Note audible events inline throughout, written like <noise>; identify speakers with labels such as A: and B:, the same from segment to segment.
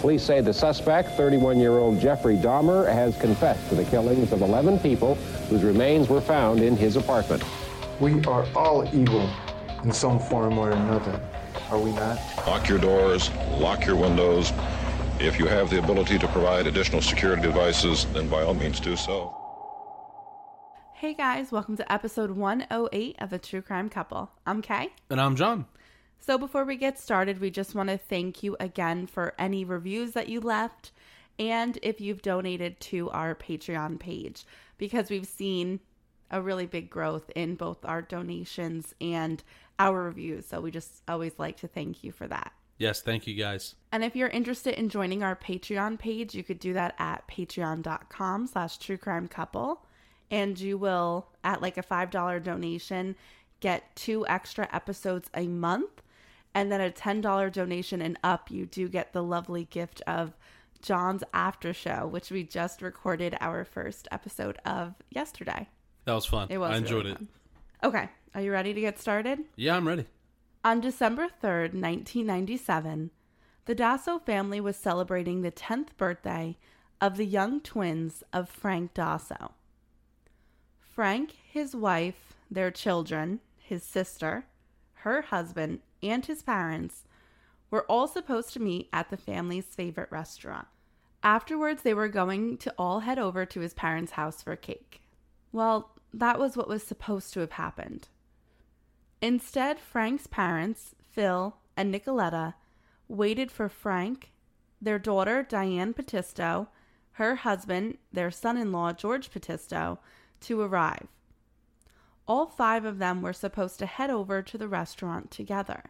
A: Police say the suspect, 31-year-old Jeffrey Dahmer, has confessed to the killings of 11 people whose remains were found in his apartment.
B: We are all evil in some form or another, are we not?
C: Lock your doors, lock your windows. If you have the ability to provide additional security devices, then by all means do so.
D: Hey guys, welcome to episode 108 of The True Crime Couple. I'm Kay.
E: And I'm John.
D: So, before we get started, we just want to thank you again for any reviews that you left and if you've donated to our Patreon page because we've seen a really big growth in both our donations and our reviews. So, we just always like to thank you for that.
E: Yes, thank you guys.
D: And if you're interested in joining our Patreon page, you could do that at patreon.com slash true crime couple. And you will, at like a $5 donation, get two extra episodes a month and then a $10 donation and up, you do get the lovely gift of John's after show, which we just recorded our first episode of yesterday.
E: That was fun.
D: It was.
E: I enjoyed
D: really
E: it.
D: fun. Okay, are you ready to get started?
E: Yeah, I'm ready.
D: On December 3rd, 1997, the Dosso family was celebrating the 10th birthday of the young twins of Frank Dosso. Frank, his wife, their children, his sister, her husband, and his parents were all supposed to meet at the family's favorite restaurant. Afterwards, they were going to all head over to his parents' house for cake. Well, that was what was supposed to have happened. Instead, Frank's parents, Phil and Nicoletta, waited for Frank, their daughter, Diane Patisso, her husband, their son in law, George Patisso, to arrive. All five of them were supposed to head over to the restaurant together.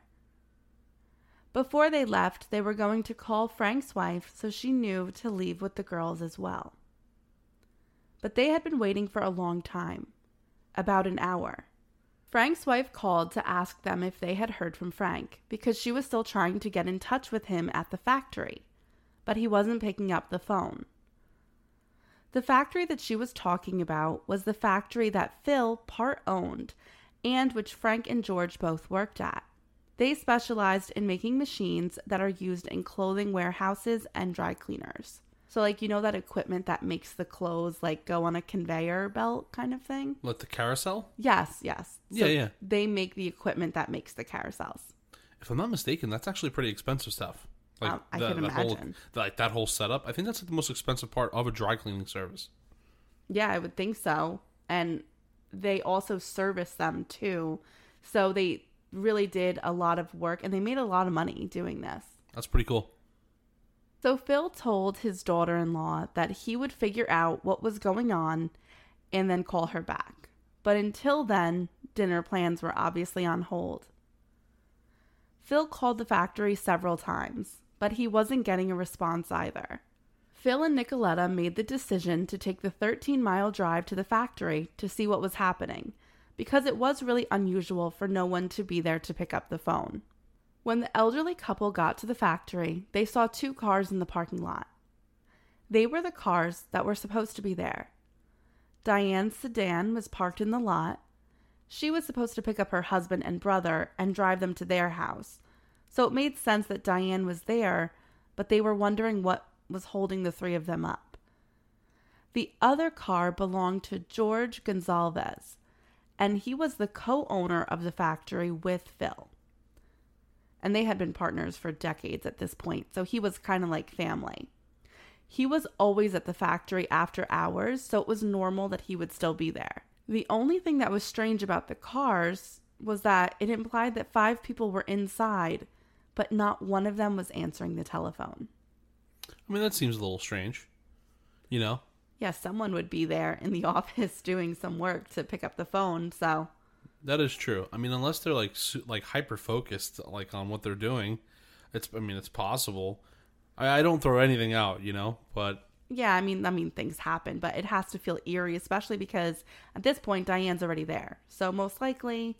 D: Before they left, they were going to call Frank's wife so she knew to leave with the girls as well. But they had been waiting for a long time about an hour. Frank's wife called to ask them if they had heard from Frank because she was still trying to get in touch with him at the factory, but he wasn't picking up the phone. The factory that she was talking about was the factory that Phil part owned and which Frank and George both worked at. They specialized in making machines that are used in clothing warehouses and dry cleaners. So, like, you know, that equipment that makes the clothes like go on a conveyor belt kind of thing?
E: Like the carousel?
D: Yes, yes.
E: Yeah, yeah.
D: They make the equipment that makes the carousels.
E: If I'm not mistaken, that's actually pretty expensive stuff. Like
D: Um, I
E: the,
D: can
E: the whole
D: imagine.
E: like that whole setup. I think that's like the most expensive part of a dry cleaning service.
D: Yeah, I would think so. And they also service them too. So they really did a lot of work and they made a lot of money doing this.
E: That's pretty cool.
D: So Phil told his daughter in law that he would figure out what was going on and then call her back. But until then, dinner plans were obviously on hold. Phil called the factory several times, but he wasn't getting a response either. Phil and Nicoletta made the decision to take the 13 mile drive to the factory to see what was happening, because it was really unusual for no one to be there to pick up the phone. When the elderly couple got to the factory, they saw two cars in the parking lot. They were the cars that were supposed to be there. Diane's sedan was parked in the lot. She was supposed to pick up her husband and brother and drive them to their house. So it made sense that Diane was there, but they were wondering what was holding the three of them up. The other car belonged to George Gonzalez, and he was the co owner of the factory with Phil. And they had been partners for decades at this point, so he was kind of like family. He was always at the factory after hours, so it was normal that he would still be there. The only thing that was strange about the cars was that it implied that five people were inside, but not one of them was answering the telephone.
E: I mean, that seems a little strange. You know?
D: Yeah, someone would be there in the <laughs> office doing some work to pick up the phone, so
E: That is true. I mean, unless they're like like hyper focused like on what they're doing, it's I mean, it's possible. I, I don't throw anything out, you know, but
D: yeah, I mean, I mean, things happen, but it has to feel eerie, especially because at this point Diane's already there, so most likely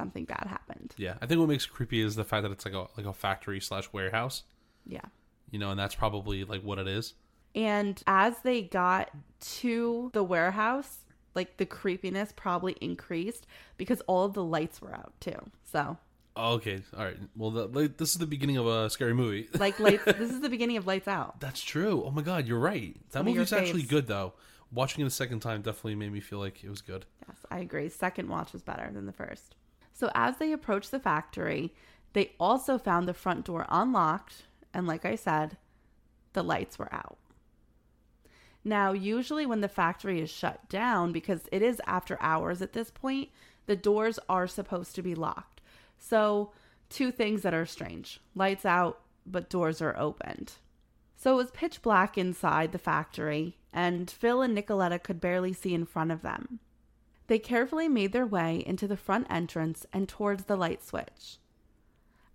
D: something bad happened.
E: yeah, I think what makes it creepy is the fact that it's like a like a factory slash warehouse,
D: Yeah.
E: you know, and that's probably like what it is.
D: And as they got to the warehouse, like the creepiness probably increased because all of the lights were out too. So
E: okay, all right. Well, the, like, this is the beginning of a scary movie. <laughs>
D: Like lights. this is the beginning of Lights Out.
E: That's true. Oh my god, you're right. That
D: Some
E: movie's actually good though. Watching it a second time definitely made me feel like it was good.
D: Yes, I agree. Second watch was better than the first. So as they approached the factory, they also found the front door unlocked, and like I said, the lights were out. Now, usually when the factory is shut down, because it is after hours at this point, the doors are supposed to be locked. So, two things that are strange lights out, but doors are opened. So it was pitch black inside the factory, and Phil and Nicoletta could barely see in front of them. They carefully made their way into the front entrance and towards the light switch.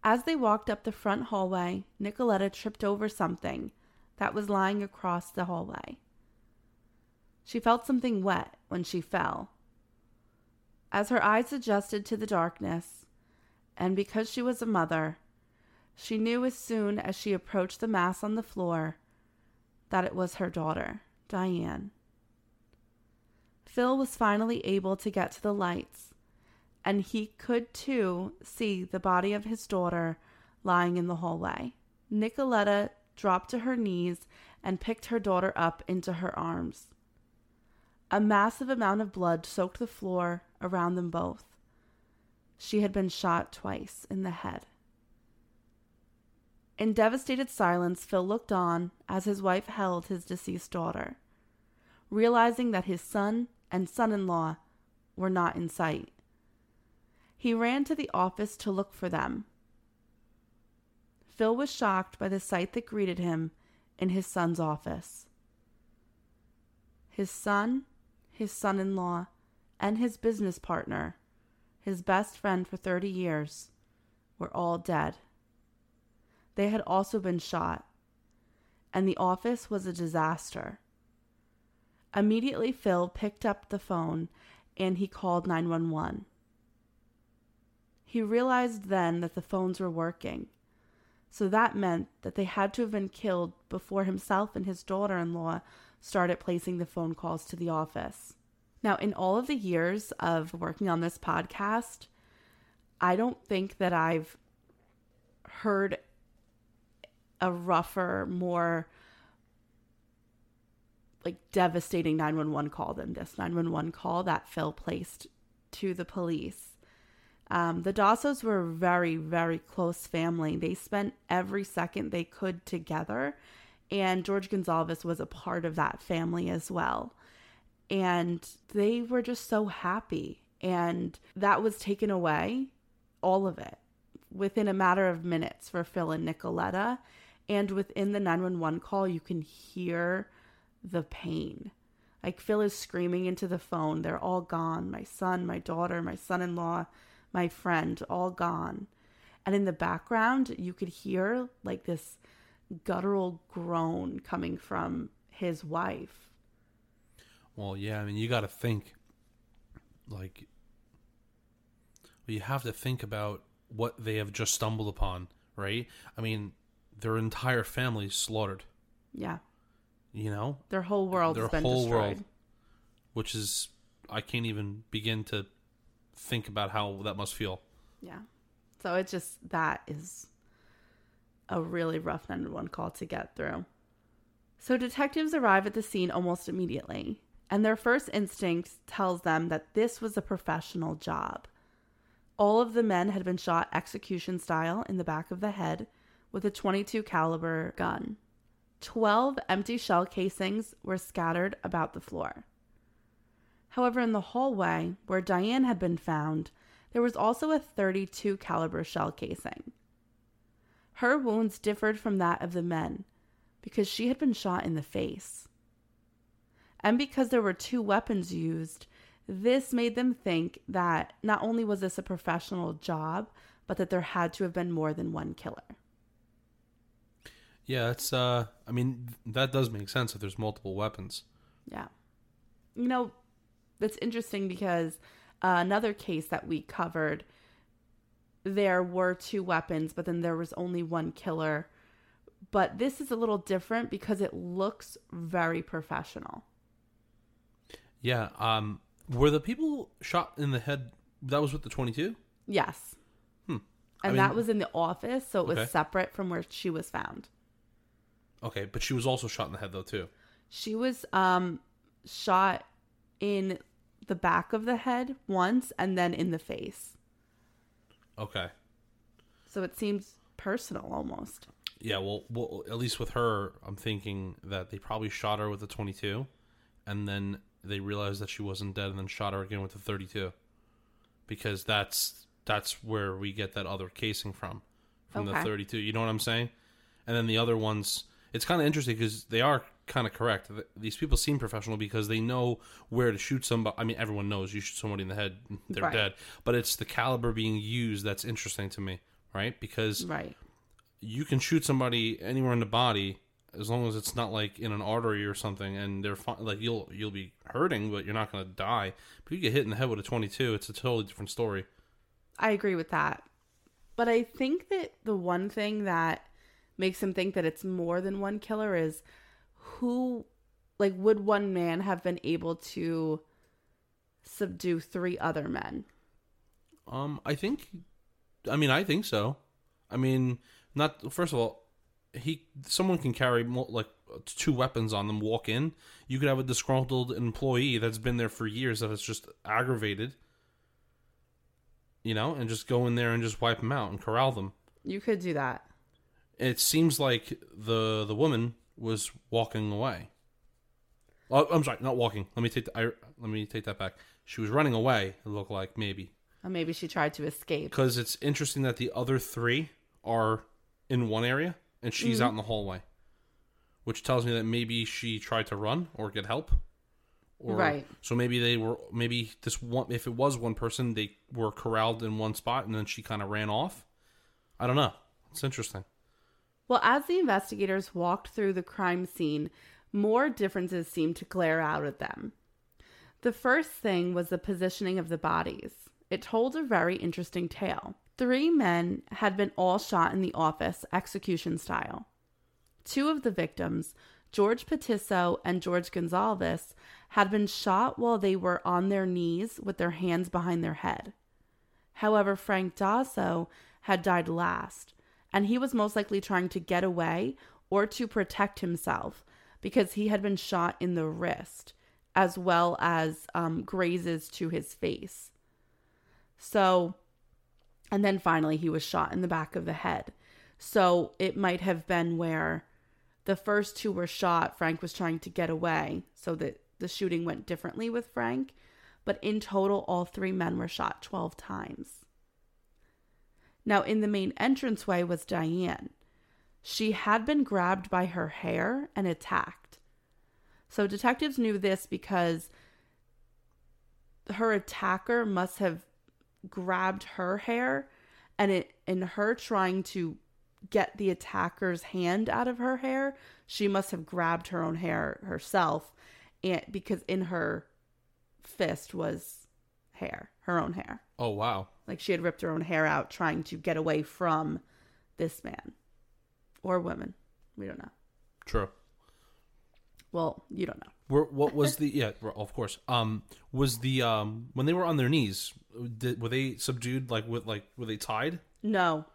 D: As they walked up the front hallway, Nicoletta tripped over something that was lying across the hallway. She felt something wet when she fell. As her eyes adjusted to the darkness, and because she was a mother, she knew as soon as she approached the mass on the floor that it was her daughter, Diane. Phil was finally able to get to the lights, and he could too see the body of his daughter lying in the hallway. Nicoletta dropped to her knees and picked her daughter up into her arms. A massive amount of blood soaked the floor around them both. She had been shot twice in the head. In devastated silence, Phil looked on as his wife held his deceased daughter, realizing that his son and son in law were not in sight. He ran to the office to look for them. Phil was shocked by the sight that greeted him in his son's office. His son, his son in law, and his business partner, his best friend for 30 years, were all dead. They had also been shot, and the office was a disaster. Immediately, Phil picked up the phone and he called 911. He realized then that the phones were working, so that meant that they had to have been killed before himself and his daughter in law started placing the phone calls to the office. Now, in all of the years of working on this podcast, I don't think that I've heard a rougher, more like devastating 911 call than this 911 call that Phil placed to the police. Um, the Dossos were a very, very close family. They spent every second they could together, and George Gonzalez was a part of that family as well. And they were just so happy, and that was taken away, all of it, within a matter of minutes for Phil and Nicoletta. And within the 911 call, you can hear the pain. Like Phil is screaming into the phone, they're all gone. My son, my daughter, my son in law, my friend, all gone. And in the background, you could hear like this guttural groan coming from his wife.
E: Well, yeah, I mean, you got to think, like, well, you have to think about what they have just stumbled upon, right? I mean, their entire family slaughtered,
D: Yeah.
E: You know,
D: Their whole world
E: their whole
D: destroyed.
E: world, which is, I can't even begin to think about how that must feel.
D: Yeah. So it's just that is a really rough 911 call to get through. So detectives arrive at the scene almost immediately, and their first instinct tells them that this was a professional job. All of the men had been shot execution style in the back of the head with a 22 caliber gun. 12 empty shell casings were scattered about the floor. However, in the hallway where Diane had been found, there was also a 32 caliber shell casing. Her wounds differed from that of the men because she had been shot in the face. And because there were two weapons used, this made them think that not only was this a professional job, but that there had to have been more than one killer.
E: Yeah, it's, uh, I mean, that does make sense if there's multiple weapons.
D: Yeah. You know, that's interesting because uh, another case that we covered, there were two weapons, but then there was only one killer. But this is a little different because it looks very professional.
E: Yeah, um, were the people shot in the head, that was with the 22?
D: Yes. and
E: mean-
D: that was in the office, so it was
E: Okay.
D: separate from where she was found.
E: Okay, but she was also shot in the head though too.
D: She was um shot in the back of the head once and then in the face.
E: Okay.
D: So it seems personal almost.
E: Yeah, well, well, at least with her, I'm thinking that they probably shot her with a 22, and then they realized that she wasn't dead, and then shot her again with a 32, because that's that's where we get that other casing from, from the 32. You know what I'm saying? And then the other ones, it's kind of interesting because they are kind of correct. These people seem professional because they know where to shoot somebody. I mean, everyone knows you shoot somebody in the head, they're
D: Right.
E: dead. But it's the caliber being used that's interesting to me, right? Because
D: Right.
E: you can shoot somebody anywhere in the body as long as it's not like in an artery or something and they're fine like you'll you'll be hurting but you're not going to die but you get hit in the head with a 22 it's a totally different story
D: I agree with that. But I think that the one thing that makes him think that it's more than one killer is who like would one man have been able to subdue three other men?
E: um i think i mean i think so i mean not first of all he someone can carry mul- like two weapons on them walk in you could have a disgruntled employee that's been there for years that is just aggravated you know and just go in there and just wipe them out and corral them
D: You could do that.
E: It seems like the the woman was walking away. Oh, I'm sorry, not walking. Let me take the, I, let me take that back. She was running away. It looked like maybe
D: Or maybe she tried to escape.
E: because it's interesting that the other three are in one area and she's mm-hmm. out in the hallway, which tells me that maybe she tried to run or get help. Or,
D: Right.
E: So maybe they were maybe this one. If it was one person, they were corralled in one spot and then she kind of ran off. I don't know. It's interesting.
D: Well, as the investigators walked through the crime scene, more differences seemed to glare out at them. The first thing was the positioning of the bodies. It told a very interesting tale. Three men had been all shot in the office, execution style. Two of the victims, George Patisso and George Gonzalez, had been shot while they were on their knees with their hands behind their head. However, Frank Dosso had died last, and he was most likely trying to get away or to protect himself because he had been shot in the wrist as well as um, grazes to his face. So, and then finally, he was shot in the back of the head. So it might have been where the first two were shot, Frank was trying to get away, so that the shooting went differently with Frank. But in total, all three men were shot 12 times. Now, in the main entranceway was Diane. She had been grabbed by her hair and attacked. So, detectives knew this because her attacker must have grabbed her hair and it in her trying to get the attacker's hand out of her hair, she must have grabbed her own hair herself and because in her fist was hair, her own hair.
E: Oh wow.
D: Like she had ripped her own hair out trying to get away from this man or woman. We don't know.
E: True.
D: Well, you don't know.
E: Were, what was the yeah? Of course. Um, was the um when they were on their knees? Did, were they subdued? Like with like were they tied?
D: No.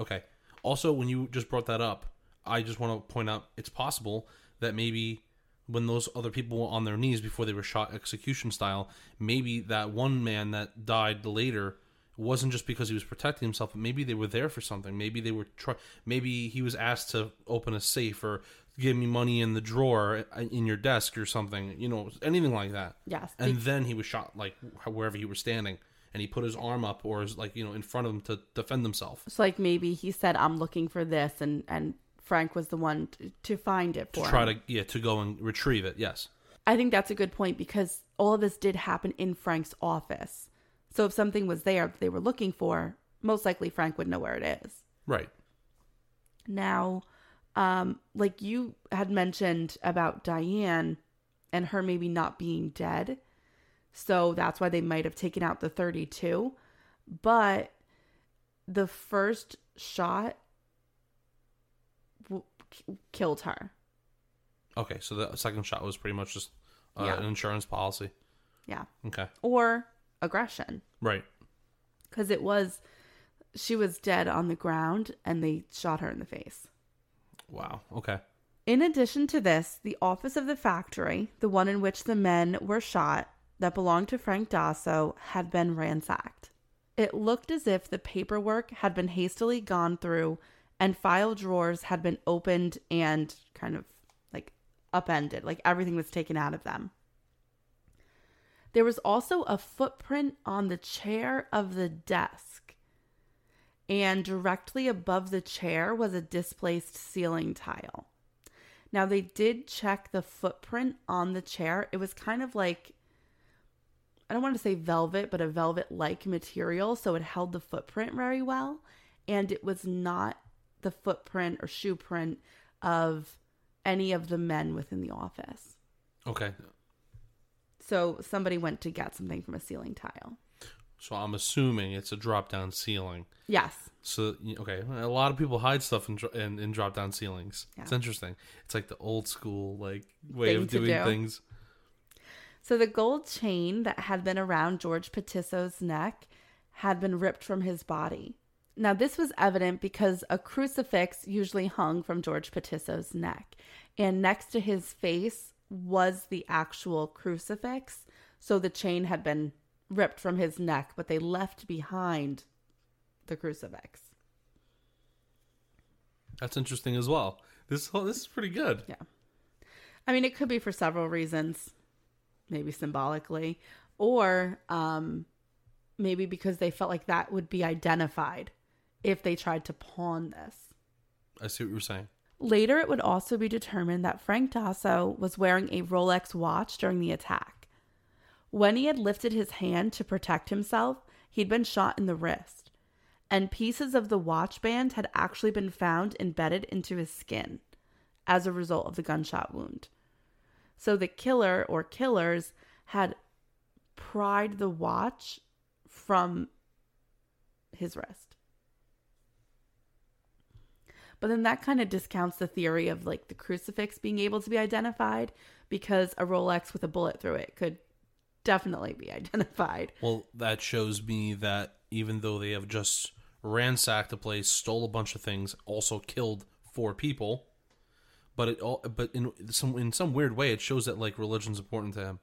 E: Okay. Also, when you just brought that up, I just want to point out it's possible that maybe when those other people were on their knees before they were shot execution style, maybe that one man that died later wasn't just because he was protecting himself, but maybe they were there for something. Maybe they were try- maybe he was asked to open a safe or give me money in the drawer uh, in your desk or something, you know, anything like that.
D: Yes.
E: And then he was shot like wherever he was standing and he put his arm up or his like, you know, in front of him to defend himself.
D: It's like maybe he said, "I'm looking for this," and and Frank was the one to, to find it for
E: to try
D: him.
E: to yeah to go and retrieve it. Yes,
D: I think that's a good point because all of this did happen in Frank's office. So if something was there that they were looking for, most likely Frank would know where it is.
E: right.
D: Now, um, like you had mentioned about Diane and her maybe not being dead. So that's why they might have taken out the 32. But the first shot w- killed her.
E: Okay, so the second shot was pretty much just uh,
D: Yeah.
E: an insurance policy.
D: Yeah.
E: Okay,
D: Or aggression.
E: right.
D: because it was She was dead on the ground and they shot her in the face.
E: Wow. Okay.
D: In addition to this, the office of the factory, the one in which the men were shot that belonged to Frank Dosso, had been ransacked. It looked as if the paperwork had been hastily gone through and file drawers had been opened and kind of like upended, like everything was taken out of them. There was also a footprint on the chair of the desk. And directly above the chair was a displaced ceiling tile. Now, they did check the footprint on the chair. It was kind of like, I don't want to say velvet, but a velvet like material. So it held the footprint very well. And it was not the footprint or shoe print of any of the men within the office.
E: Okay.
D: So somebody went to get something from a ceiling tile.
E: So I'm assuming it's a drop down ceiling.
D: Yes.
E: So okay, a lot of people hide stuff in in, in drop down ceilings. It's interesting. It's like the old school like way
D: Thing
E: of doing
D: do.
E: things.
D: So the gold chain that had been around George Patisso's neck had been ripped from his body. Now, this was evident because a crucifix usually hung from George Patisso's neck, and next to his face was the actual crucifix. So the chain had been ripped from his neck, but they left behind the crucifix.
E: That's interesting as well. This whole, this is pretty good.
D: Yeah. I mean, it could be for several reasons, maybe symbolically, or um, maybe because they felt like that would be identified if they tried to pawn this.
E: I see what you're saying.
D: Later, it would also be determined that Frank Dosso was wearing a Rolex watch during the attack. When he had lifted his hand to protect himself, he'd been shot in the wrist, and pieces of the watch band had actually been found embedded into his skin as a result of the gunshot wound. So the killer or killers had pried the watch from his wrist. But then that kind of discounts the theory of like the crucifix being able to be identified because a Rolex with a bullet through it could definitely be <laughs> identified.
E: Well, that shows me that even though they have just ransacked the place, stole a bunch of things, also killed four people, but it all but in some in some weird way it shows that like religion's important to him.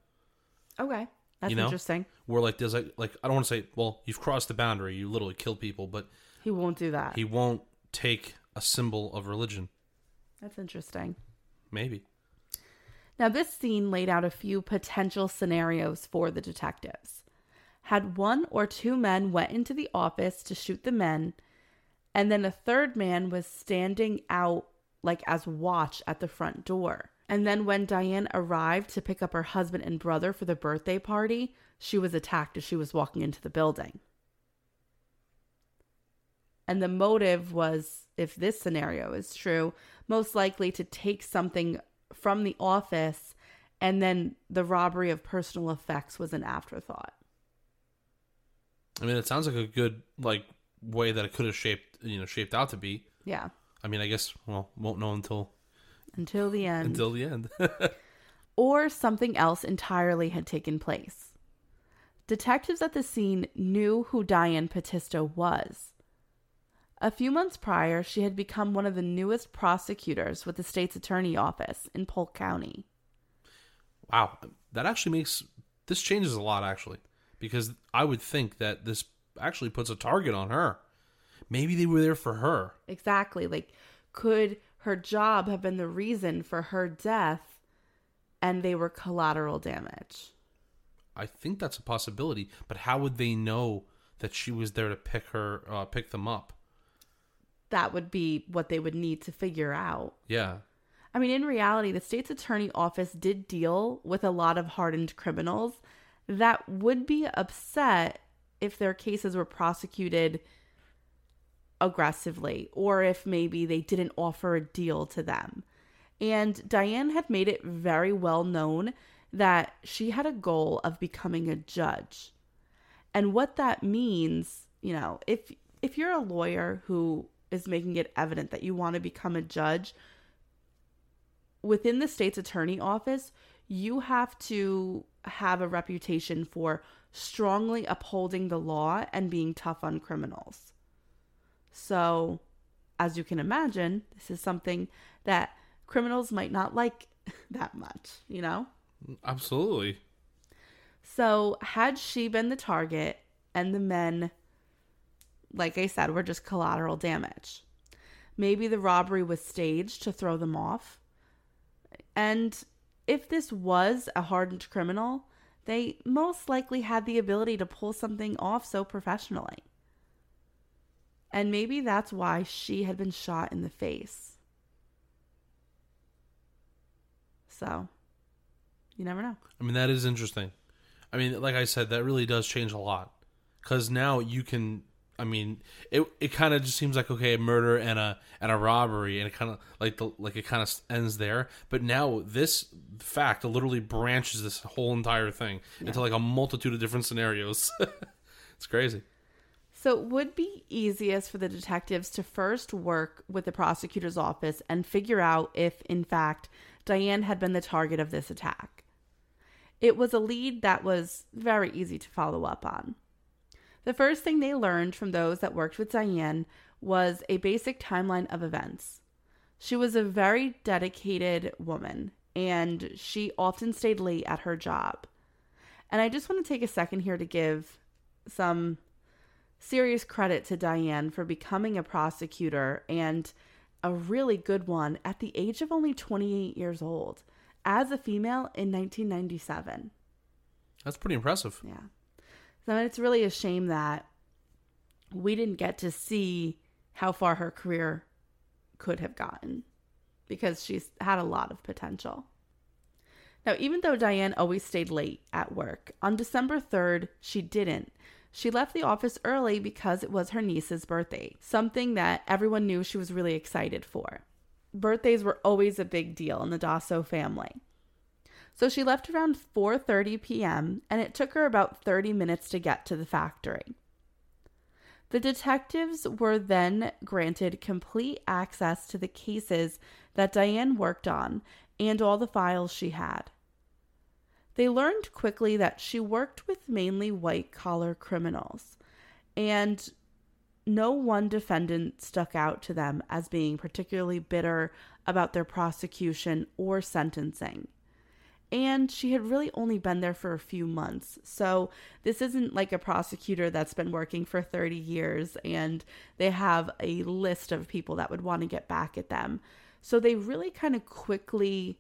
D: Okay. That's
E: You know?
D: interesting.
E: Where like there's like like I don't want to say well you've crossed the boundary, you literally killed people, but
D: He won't do that.
E: he won't take a symbol of religion.
D: That's interesting.
E: Maybe.
D: Now, this scene laid out a few potential scenarios for the detectives. Had one or two men went into the office to shoot the men, and then a third man was standing out like as watch at the front door. And then when Diane arrived to pick up her husband and brother for the birthday party, she was attacked as she was walking into the building. And the motive was, if this scenario is true, most likely to take something from the office and then the robbery of personal effects was an afterthought.
E: I mean, it sounds like a good like way that it could have shaped you know shaped out to be.
D: Yeah.
E: I mean, I guess well won't know until
D: Until the end.
E: until the end. <laughs>
D: or something else entirely had taken place. Detectives at the scene knew who Diane Patisso was. A few months prior, she had become one of the newest prosecutors with the state's attorney office in Polk County.
E: wow, that actually makes this changes a lot actually because I would think that this actually puts a target on her. Maybe they were there for her.
D: Exactly. Like, could her job have been the reason for her death and they were collateral damage?
E: I think that's a possibility, but how would they know that she was there to pick her uh, pick them up?
D: That would be what they would need to figure out.
E: Yeah.
D: I mean, in reality, the state's attorney office did deal with a lot of hardened criminals that would be upset if their cases were prosecuted aggressively or if maybe they didn't offer a deal to them. And Diane had made it very well known that she had a goal of becoming a judge. And what that means, you know, if if you're a lawyer who is making it evident that you want to become a judge, within the state's attorney office, you have to have a reputation for strongly upholding the law and being tough on criminals. So, as you can imagine, this is something that criminals might not like <laughs> that much, you know?
E: Absolutely.
D: So, had she been the target and the men, like I said, were just collateral damage? Maybe the robbery was staged to throw them off. And if this was a hardened criminal, they most likely had the ability to pull something off so professionally. And maybe that's why she had been shot in the face. So, you never know.
E: I mean, that is interesting. I mean, like I said, that really does change a lot because now you can. I mean, it it kind of just seems like okay, a murder and a and a robbery, and it kind of like the like it kind of ends there. But now this fact literally branches this whole entire thing into like a multitude of different scenarios. <laughs> it's crazy.
D: So it would be easiest for the detectives to first work with the prosecutor's office and figure out if, in fact, Diane had been the target of this attack. It was a lead that was very easy to follow up on. The first thing they learned from those that worked with Diane was a basic timeline of events. She was a very dedicated woman, and she often stayed late at her job. And I just want to take a second here to give some serious credit to Diane for becoming a prosecutor and a really good one at the age of only 28 years old as a female in 1997.
E: That's pretty impressive.
D: Yeah. So it's really a shame that we didn't get to see how far her career could have gotten because she's had a lot of potential. Now, even though Diane always stayed late at work, on December 3rd, she didn't. She left the office early because it was her niece's birthday, something that everyone knew she was really excited for. Birthdays were always a big deal in the Dosso family. So she left around 4:30 p.m. and it took her about 30 minutes to get to the factory. The detectives were then granted complete access to the cases that Diane worked on and all the files she had. They learned quickly that she worked with mainly white collar criminals, and no one defendant stuck out to them as being particularly bitter about their prosecution or sentencing. And she had really only been there for a few months. So, this isn't like a prosecutor that's been working for 30 years and they have a list of people that would want to get back at them. So, they really kind of quickly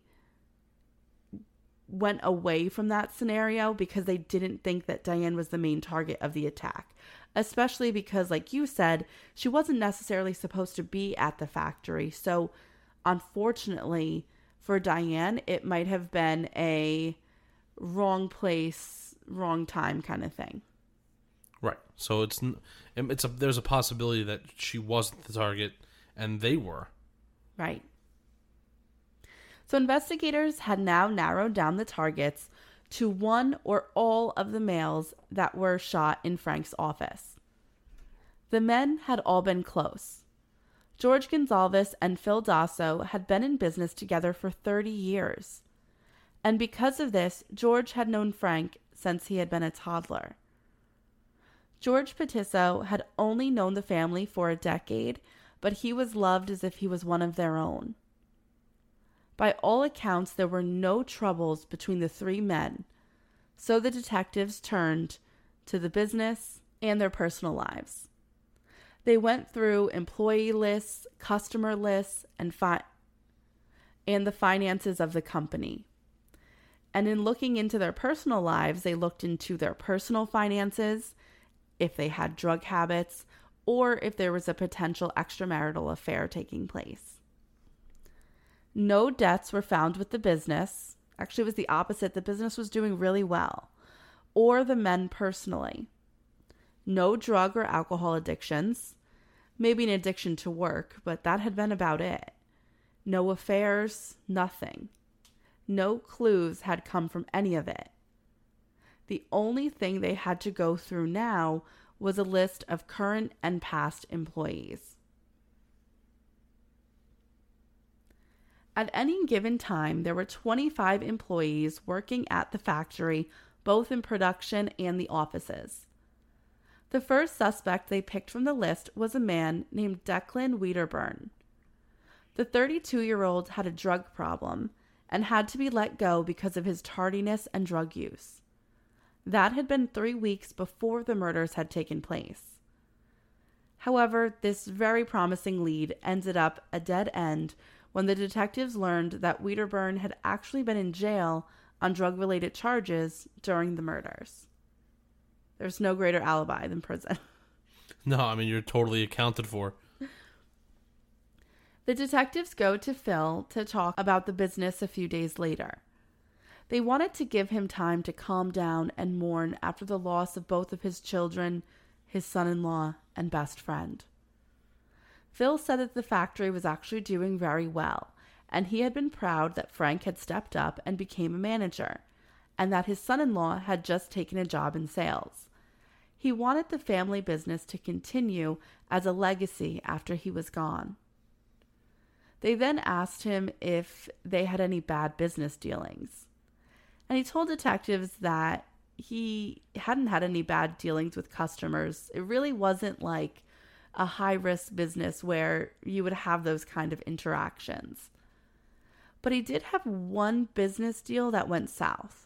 D: went away from that scenario because they didn't think that Diane was the main target of the attack. Especially because, like you said, she wasn't necessarily supposed to be at the factory. So, unfortunately for Diane, it might have been a wrong place, wrong time kind of thing.
E: Right. So it's it's a there's a possibility that she wasn't the target and they were.
D: Right. So investigators had now narrowed down the targets to one or all of the males that were shot in Frank's office. The men had all been close. George Gonzalez and Phil Dosso had been in business together for 30 years. And because of this, George had known Frank since he had been a toddler. George Patisso had only known the family for a decade, but he was loved as if he was one of their own. By all accounts, there were no troubles between the three men, so the detectives turned to the business and their personal lives. They went through employee lists, customer lists, and fi- and the finances of the company. And in looking into their personal lives, they looked into their personal finances, if they had drug habits, or if there was a potential extramarital affair taking place. No debts were found with the business. Actually, it was the opposite. The business was doing really well, or the men personally. No drug or alcohol addictions. Maybe an addiction to work, but that had been about it. No affairs, nothing. No clues had come from any of it. The only thing they had to go through now was a list of current and past employees. At any given time, there were 25 employees working at the factory, both in production and the offices. The first suspect they picked from the list was a man named Declan Wiederburn. The 32 year old had a drug problem and had to be let go because of his tardiness and drug use. That had been three weeks before the murders had taken place. However, this very promising lead ended up a dead end when the detectives learned that Wiederburn had actually been in jail on drug related charges during the murders. There's no greater alibi than prison. <laughs>
E: No, I mean you're totally accounted for.
D: The detectives go to Phil to talk about the business a few days later. They wanted to give him time to calm down and mourn after the loss of both of his children, his son in law, and best friend. Phil said that the factory was actually doing very well, and he had been proud that Frank had stepped up and became a manager, and that his son in law had just taken a job in sales. He wanted the family business to continue as a legacy after he was gone. They then asked him if they had any bad business dealings. And he told detectives that he hadn't had any bad dealings with customers. It really wasn't like a high risk business where you would have those kind of interactions. But he did have one business deal that went south.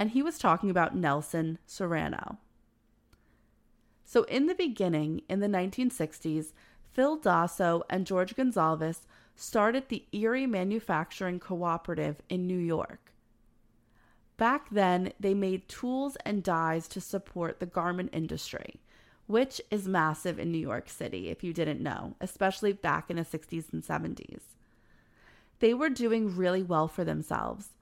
D: And he was talking about Nelson Serrano. So, in the beginning, in the 1960s, Phil Dosso and George Gonzalez started the Erie Manufacturing Cooperative in New York. Back then, they made tools and dies to support the garment industry, which is massive in New York City, if you didn't know, especially back in the 60s and 70s. They were doing really well for themselves,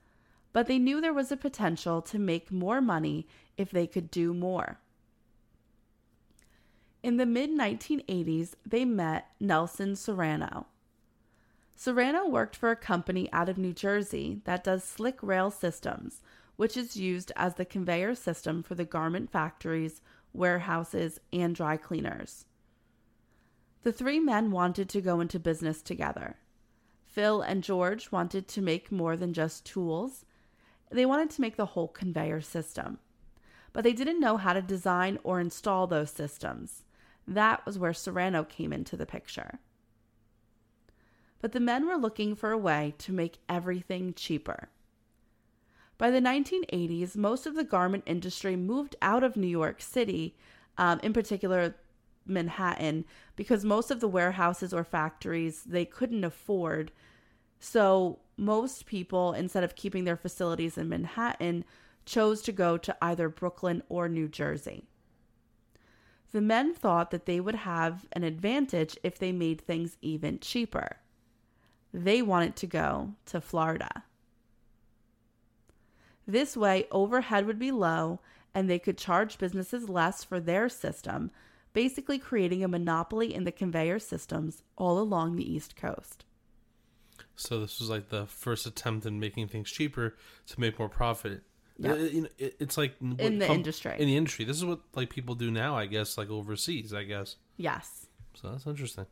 D: but they knew there was a potential to make more money if they could do more. In the mid 1980s, they met Nelson Serrano. Serrano worked for a company out of New Jersey that does slick rail systems, which is used as the conveyor system for the garment factories, warehouses, and dry cleaners. The three men wanted to go into business together. Phil and George wanted to make more than just tools, they wanted to make the whole conveyor system. But they didn't know how to design or install those systems. That was where Serrano came into the picture. But the men were looking for a way to make everything cheaper. By the 1980s, most of the garment industry moved out of New York City, um, in particular Manhattan, because most of the warehouses or factories they couldn't afford. So most people, instead of keeping their facilities in Manhattan, chose to go to either Brooklyn or New Jersey. The men thought that they would have an advantage if they made things even cheaper. They wanted to go to Florida. This way, overhead would be low and they could charge businesses less for their system, basically creating a monopoly in the conveyor systems all along the East Coast.
E: So this was like the first attempt in making things cheaper to make more profit.
D: Yeah.
E: It- you know, it- it's like
D: In the industry.
E: In the industry, this is what like people do now. I guess like overseas. I guess.
D: Yes.
E: So that's interesting.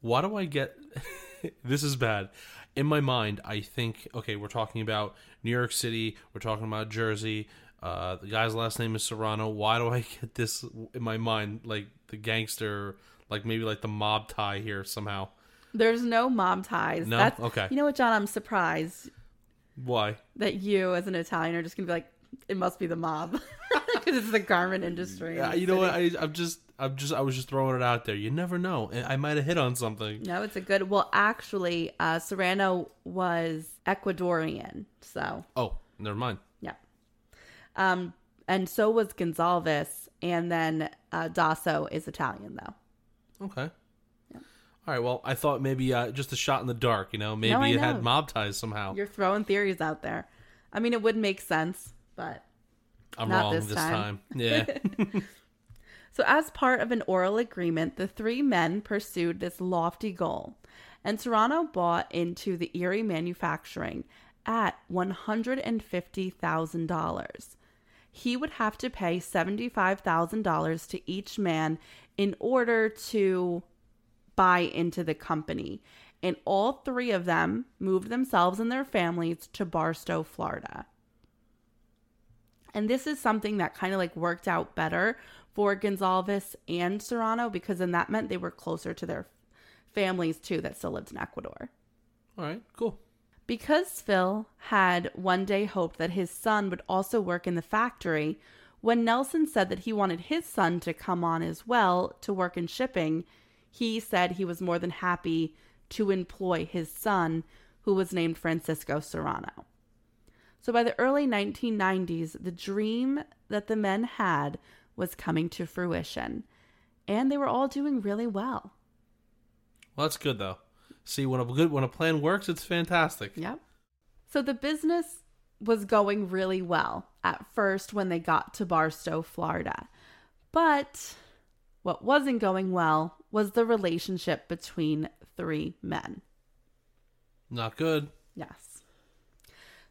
E: Why do I get <laughs> this is bad. In my mind, I think okay, we're talking about New York City, we're talking about Jersey. Uh, the guy's last name is Serrano. Why do I get this in my mind like the gangster, like maybe like the mob tie here somehow?
D: There's no mom ties.
E: No?
D: That's,
E: Okay.
D: You know what, John? I'm surprised
E: Why?
D: that you, as an Italian, are just gonna be like, it must be the mob <laughs> because it's the garment industry.
E: Yeah, you know what? I, I'm just, I'm just, I was just throwing it out there. You never know. I I might have hit on something.
D: No, it's a good. Well, actually, uh, Serrano was Ecuadorian, so
E: Oh, never mind.
D: yeah. Um, and so was Gonzalez, and then uh, Dosso is Italian, though.
E: Okay. All right. Well, I thought maybe uh, just a shot in the dark. You know, maybe
D: I
E: it
D: know.
E: had mob ties somehow.
D: You're throwing theories out there. I mean, it would make sense, but
E: I'm
D: not
E: wrong
D: this
E: this,
D: time.
E: time. Yeah. <laughs> <laughs>
D: So, as part of an oral agreement, the three men pursued this lofty goal, and Serrano bought into the Erie manufacturing at $150,000. He would have to pay $75,000 to each man in order to buy into the company. And all three of them moved themselves and their families to Bartow, Florida. And this is something that kind of like worked out better for Gonzalez and Serrano because then that meant they were closer to their families too that still lived in Ecuador.
E: All right, cool.
D: Because Phil had one day hoped that his son would also work in the factory, when Nelson said that he wanted his son to come on as well to work in shipping, he said he was more than happy to employ his son, who was named Francisco Serrano. So by the early 1990s, the dream that the men had was coming to fruition, and they were all doing really well.
E: Well, that's good though. See, when a good when a plan works, it's fantastic.
D: Yep. So the business was going really well at first when they got to Bartow, Florida. But what wasn't going well was the relationship between three men.
E: Not good.
D: Yes.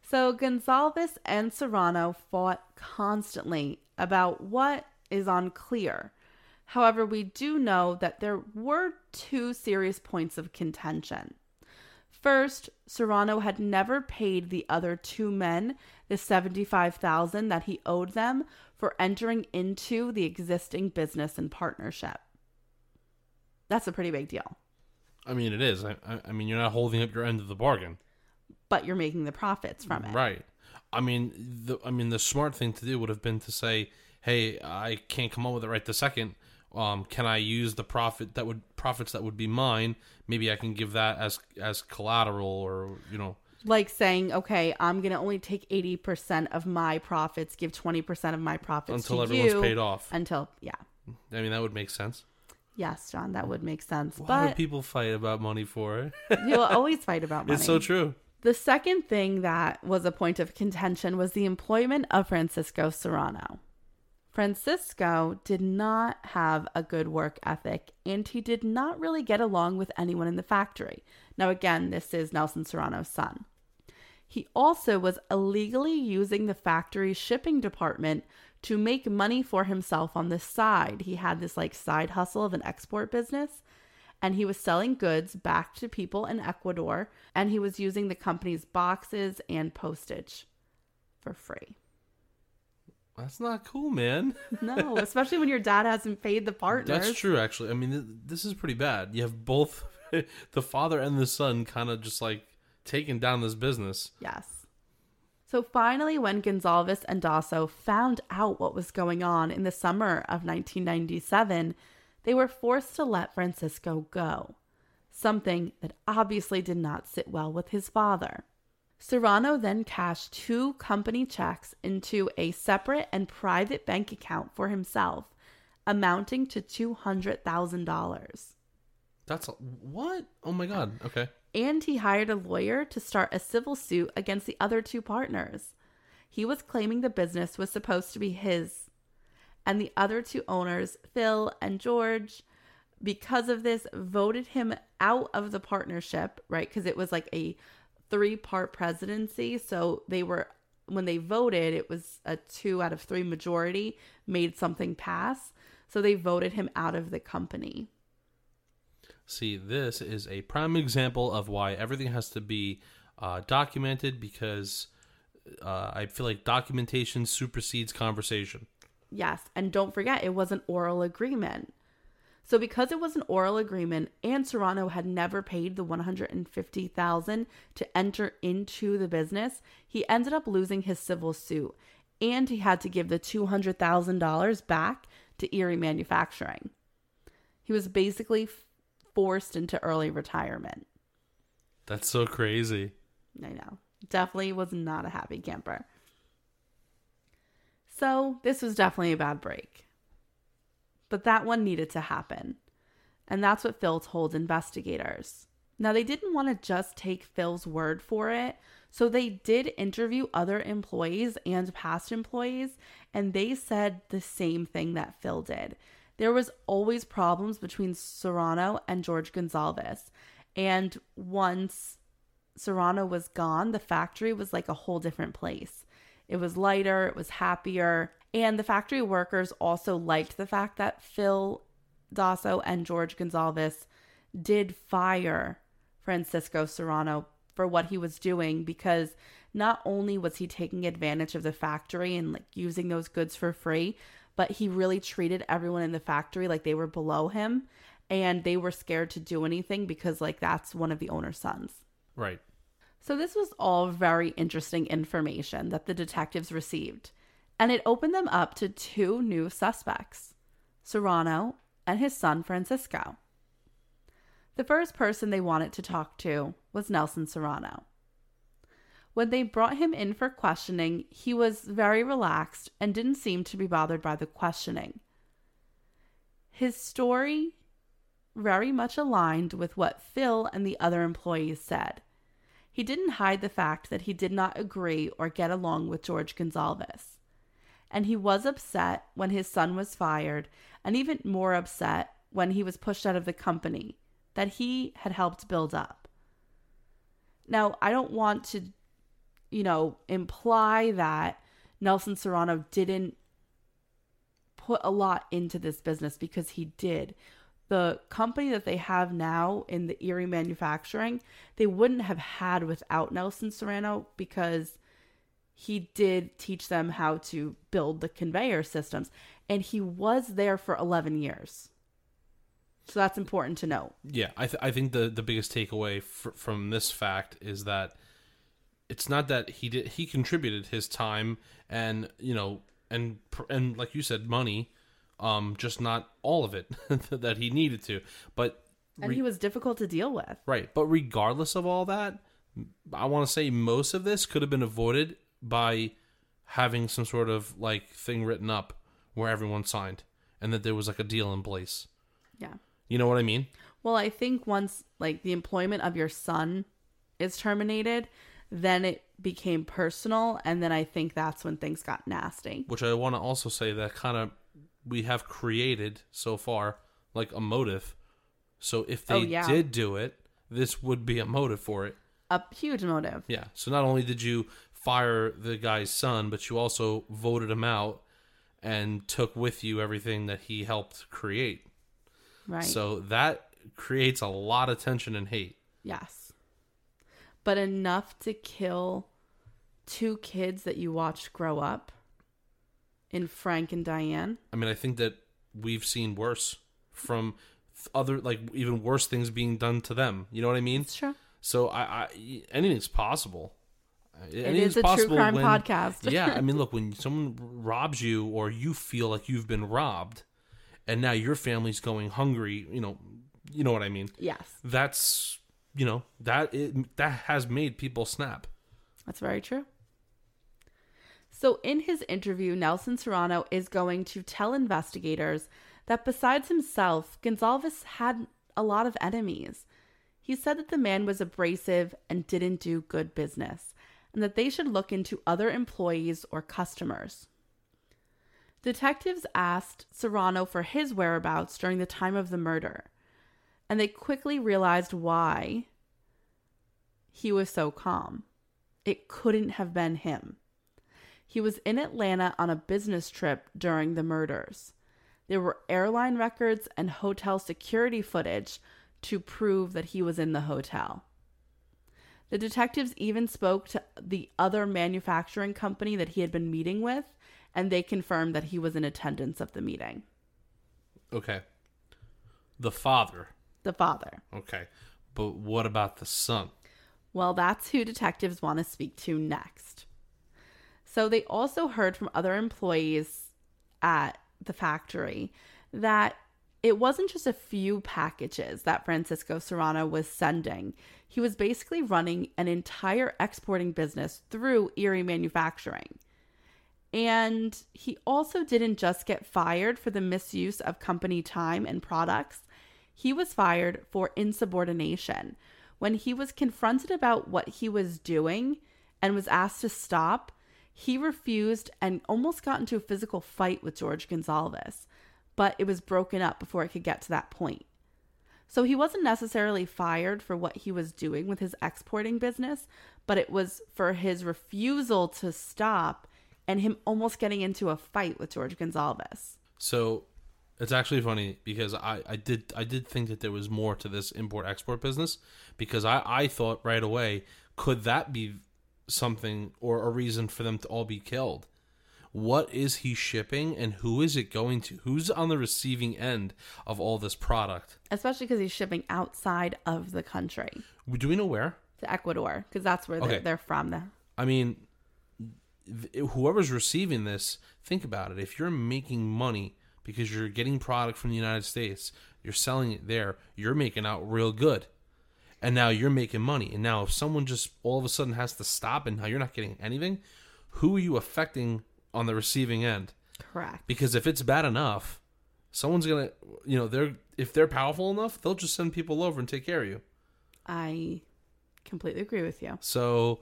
D: So Gonzalez and Serrano fought constantly about what is unclear. However, we do know that there were two serious points of contention. First, Serrano had never paid the other two men the 75,000 that he owed them for entering into the existing business and partnership. That's a pretty big deal.
E: I mean, it is. I, I, I mean, you're not holding up your end of the bargain,
D: But you're making the profits from it.
E: right? I mean, the I mean, the smart thing to do would have been to say, "Hey, I can't come up with it right this second. Um, can I use the profit that would profits that would be mine? Maybe I can give that as as collateral, or you know,
D: Like saying, okay, I'm going to only take 80% of my profits, give 20% of my profits
E: until everyone's
D: you
E: paid off.
D: Until, yeah.
E: I mean, that would make sense.
D: Yes, John, that would make sense.
E: Why
D: but
E: would people fight about money for? it. <laughs>
D: you'll always fight about money.
E: it's so true.
D: The second thing that was a point of contention was the employment of Francisco Serrano. Francisco did not have a good work ethic and he did not really get along with anyone in the factory. Now, again, this is Nelson Serrano's son. He also was illegally using the factory's shipping department to make money for himself on the side. He had this like side hustle of an export business and he was selling goods back to people in Ecuador and he was using the company's boxes and postage for free.
E: That's not cool, man. <laughs>
D: No, especially when your dad hasn't paid the partners.
E: That's true, actually. I mean, th- this is pretty bad. You have both <laughs> the father and the son kind of just like taking down this business.
D: Yes. So finally, when Gonzalez and Dosso found out what was going on in the summer of 1997, they were forced to let Francisco go, something that obviously did not sit well with his father. Serrano then cashed two company checks into a separate and private bank account for himself, amounting to $200,000.
E: That's a, what? Oh my god. Okay.
D: And he hired a lawyer to start a civil suit against the other two partners. He was claiming the business was supposed to be his, and the other two owners, Phil and George, because of this, voted him out of the partnership, right? Because it was like a three part presidency. So they were, when they voted, it was a two out of three majority made something pass. So they voted him out of the company.
E: See, this is a prime example of why everything has to be uh, documented because uh, I feel like documentation supersedes conversation.
D: Yes, and don't forget it was an oral agreement. So because it was an oral agreement and Serrano had never paid the 150,000 to enter into the business, he ended up losing his civil suit and he had to give the $200,000 back to Erie Manufacturing. He was basically forced into early retirement.
E: That's so crazy.
D: I know. Definitely was not a happy camper. So, this was definitely a bad break. But that one needed to happen. And that's what Phil told investigators. Now, they didn't want to just take Phil's word for it. So, they did interview other employees and past employees, and they said the same thing that Phil did. There was always problems between Serrano and George Gonzalez. And once Serrano was gone, the factory was like a whole different place. It was lighter, it was happier, and the factory workers also liked the fact that Phil Dosso and George Gonzalez did fire Francisco Serrano for what he was doing because not only was he taking advantage of the factory and like using those goods for free, but he really treated everyone in the factory like they were below him and they were scared to do anything because like that's one of the owner's sons.
E: Right.
D: So this was all very interesting information that the detectives received, and it opened them up to two new suspects, Serrano and his son Francisco. The first person they wanted to talk to was Nelson Serrano. When they brought him in for questioning, he was very relaxed and didn't seem to be bothered by the questioning. His story very much aligned with what Phil and the other employees said. He didn't hide the fact that he did not agree or get along with George Gonzalez. And he was upset when his son was fired, and even more upset when he was pushed out of the company that he had helped build up. Now, I don't want to, you know, imply that Nelson Serrano didn't put a lot into this business because he did the company that they have now in the Erie manufacturing, they wouldn't have had without Nelson Serrano because he did teach them how to build the conveyor systems and he was there for 11 years. So that's important to note.
E: Yeah, I, th- I think the, the biggest takeaway fr- from this fact is that it's not that he did he contributed his time and you know and and like you said money um, just not all of it <laughs> that he needed to. But
D: and re- he was difficult to deal with.
E: Right, but regardless of all that, I want to say most of this could have been avoided by having some sort of like thing written up where everyone signed and that there was like a deal in place.
D: Yeah.
E: You know what I mean?
D: Well, I think once like the employment of your son is terminated, then it became personal and then I think that's when things got nasty.
E: Which I want to also say that kind of we have created so far like a motive. So if they oh, yeah. did do it, this would be a motive for it.
D: A huge motive.
E: Yeah. So not only did you fire the guy's son, but you also voted him out and took with you everything that he helped create. Right. So that creates a lot of tension and hate.
D: Yes. But enough to kill two kids that you watched grow up in Frank and Diane.
E: I mean, I think that we've seen worse from other like even worse things being done to them. You know what I mean?
D: Sure.
E: So I, I anything's possible.
D: It anything's is a true crime when, podcast. <laughs>
E: yeah, I mean, look, when someone robs you or you feel like you've been robbed, and now your family's going hungry, you know, you know what I mean?
D: Yes.
E: That's you know that it, that has made people snap.
D: That's very true. So, in his interview, Nelson Serrano is going to tell investigators that besides himself, Gonzalez had a lot of enemies. He said that the man was abrasive and didn't do good business, and that they should look into other employees or customers. Detectives asked Serrano for his whereabouts during the time of the murder, and they quickly realized why he was so calm. It couldn't have been him. He was in Atlanta on a business trip during the murders. There were airline records and hotel security footage to prove that he was in the hotel. The detectives even spoke to the other manufacturing company that he had been meeting with, and they confirmed that he was in attendance of the meeting.
E: Okay. The father.
D: The father.
E: Okay. But what about the son?
D: Well, that's who detectives want to speak to next. So they also heard from other employees at the factory that it wasn't just a few packages that Francisco Serrano was sending. He was basically running an entire exporting business through Erie Manufacturing. And he also didn't just get fired for the misuse of company time and products, he was fired for insubordination. When he was confronted about what he was doing and was asked to stop, he refused and almost got into a physical fight with George Gonzalez, but it was broken up before it could get to that point. So he wasn't necessarily fired for what he was doing with his exporting business, but it was for his refusal to stop and him almost getting into a fight with George Gonzalez.
E: So it's actually funny because I, I did I did think that there was more to this import export business because I, I thought right away could that be something or a reason for them to all be killed. What is he shipping and who is it going to? Who's on the receiving end of all this product?
D: Especially because he's shipping outside of the country
E: Do we know where?
D: to Ecuador, because that's where
E: Okay.
D: they're, they're from. The,
E: I mean, whoever's receiving this, think about it. If you're making money because you're getting product from the United States, you're selling it there, you're making out real good. And now you're making money. And now if someone just all of a sudden has to stop and now you're not getting anything, who are you affecting on the receiving end?
D: correct.
E: Because if it's bad enough, someone's going to, you know, they're if they're powerful enough, they'll just send people over and take care of you.
D: I completely agree with you.
E: So,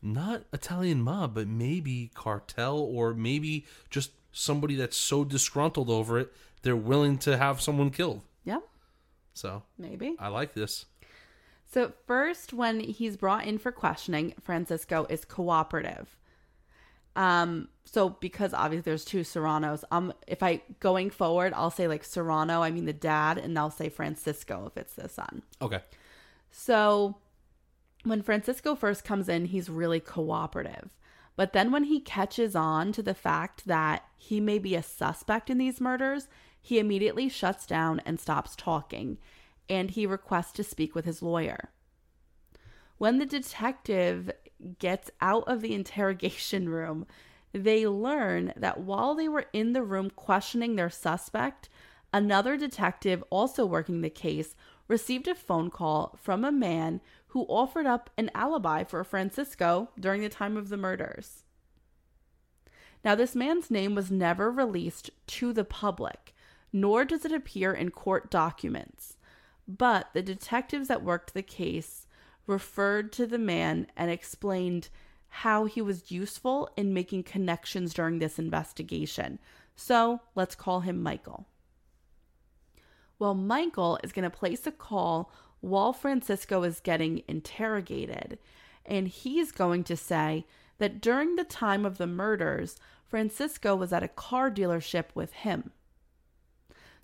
E: not Italian mob, but maybe cartel or maybe just somebody that's so disgruntled over it, they're willing to have someone killed.
D: Yep,
E: So,
D: maybe.
E: I like this.
D: So, first, when he's brought in for questioning, Francisco is cooperative. Um, so because obviously there's two Serranos, um, if I going forward, I'll say like Serrano, I mean the dad, and I'll say Francisco if it's the son.
E: Okay.
D: So when Francisco first comes in, he's really cooperative. But then when he catches on to the fact that he may be a suspect in these murders, he immediately shuts down and stops talking, and he requests to speak with his lawyer. When the detective gets out of the interrogation room, they learn that while they were in the room questioning their suspect, another detective also working the case received a phone call from a man who offered up an alibi for Francisco during the time of the murders. Now, this man's name was never released to the public, nor does it appear in court documents. But the detectives that worked the case referred to the man and explained how he was useful in making connections during this investigation. So let's call him Michael. Well, Michael is going to place a call while Francisco is getting interrogated, and he's going to say that during the time of the murders, Francisco was at a car dealership with him.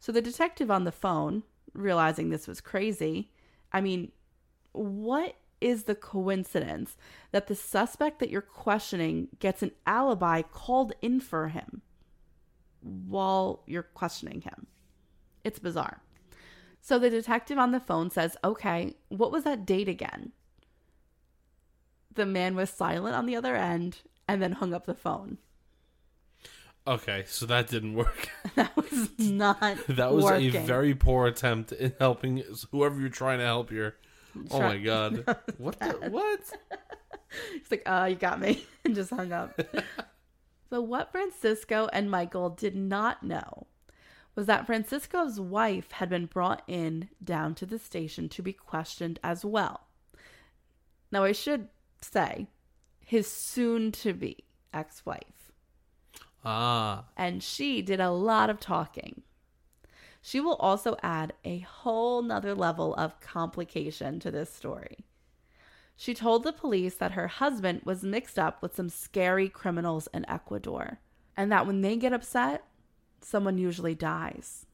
D: So the detective on the phone, realizing this was crazy, I mean, what is the coincidence that the suspect that you're questioning gets an alibi called in for him while you're questioning him? It's bizarre. So the detective on the phone says, Okay, what was that date again? The man was silent on the other end and then hung up the phone.
E: Okay, so that didn't work. <laughs> <laughs>
D: That was not
E: that was
D: working.
E: a very poor attempt in helping whoever you're trying to help here. Oh my god. <laughs> What the what?
D: He's like, uh, you got me, and just hung up. so, what Francisco and Michael did not know was that Francisco's wife had been brought in down to the station to be questioned as well. Now, I should say, his soon to be ex wife,
E: Ah,
D: and she did a lot of talking. She will also add a whole nother level of complication to this story. She told the police that her husband was mixed up with some scary criminals in Ecuador, and that when they get upset, someone usually dies.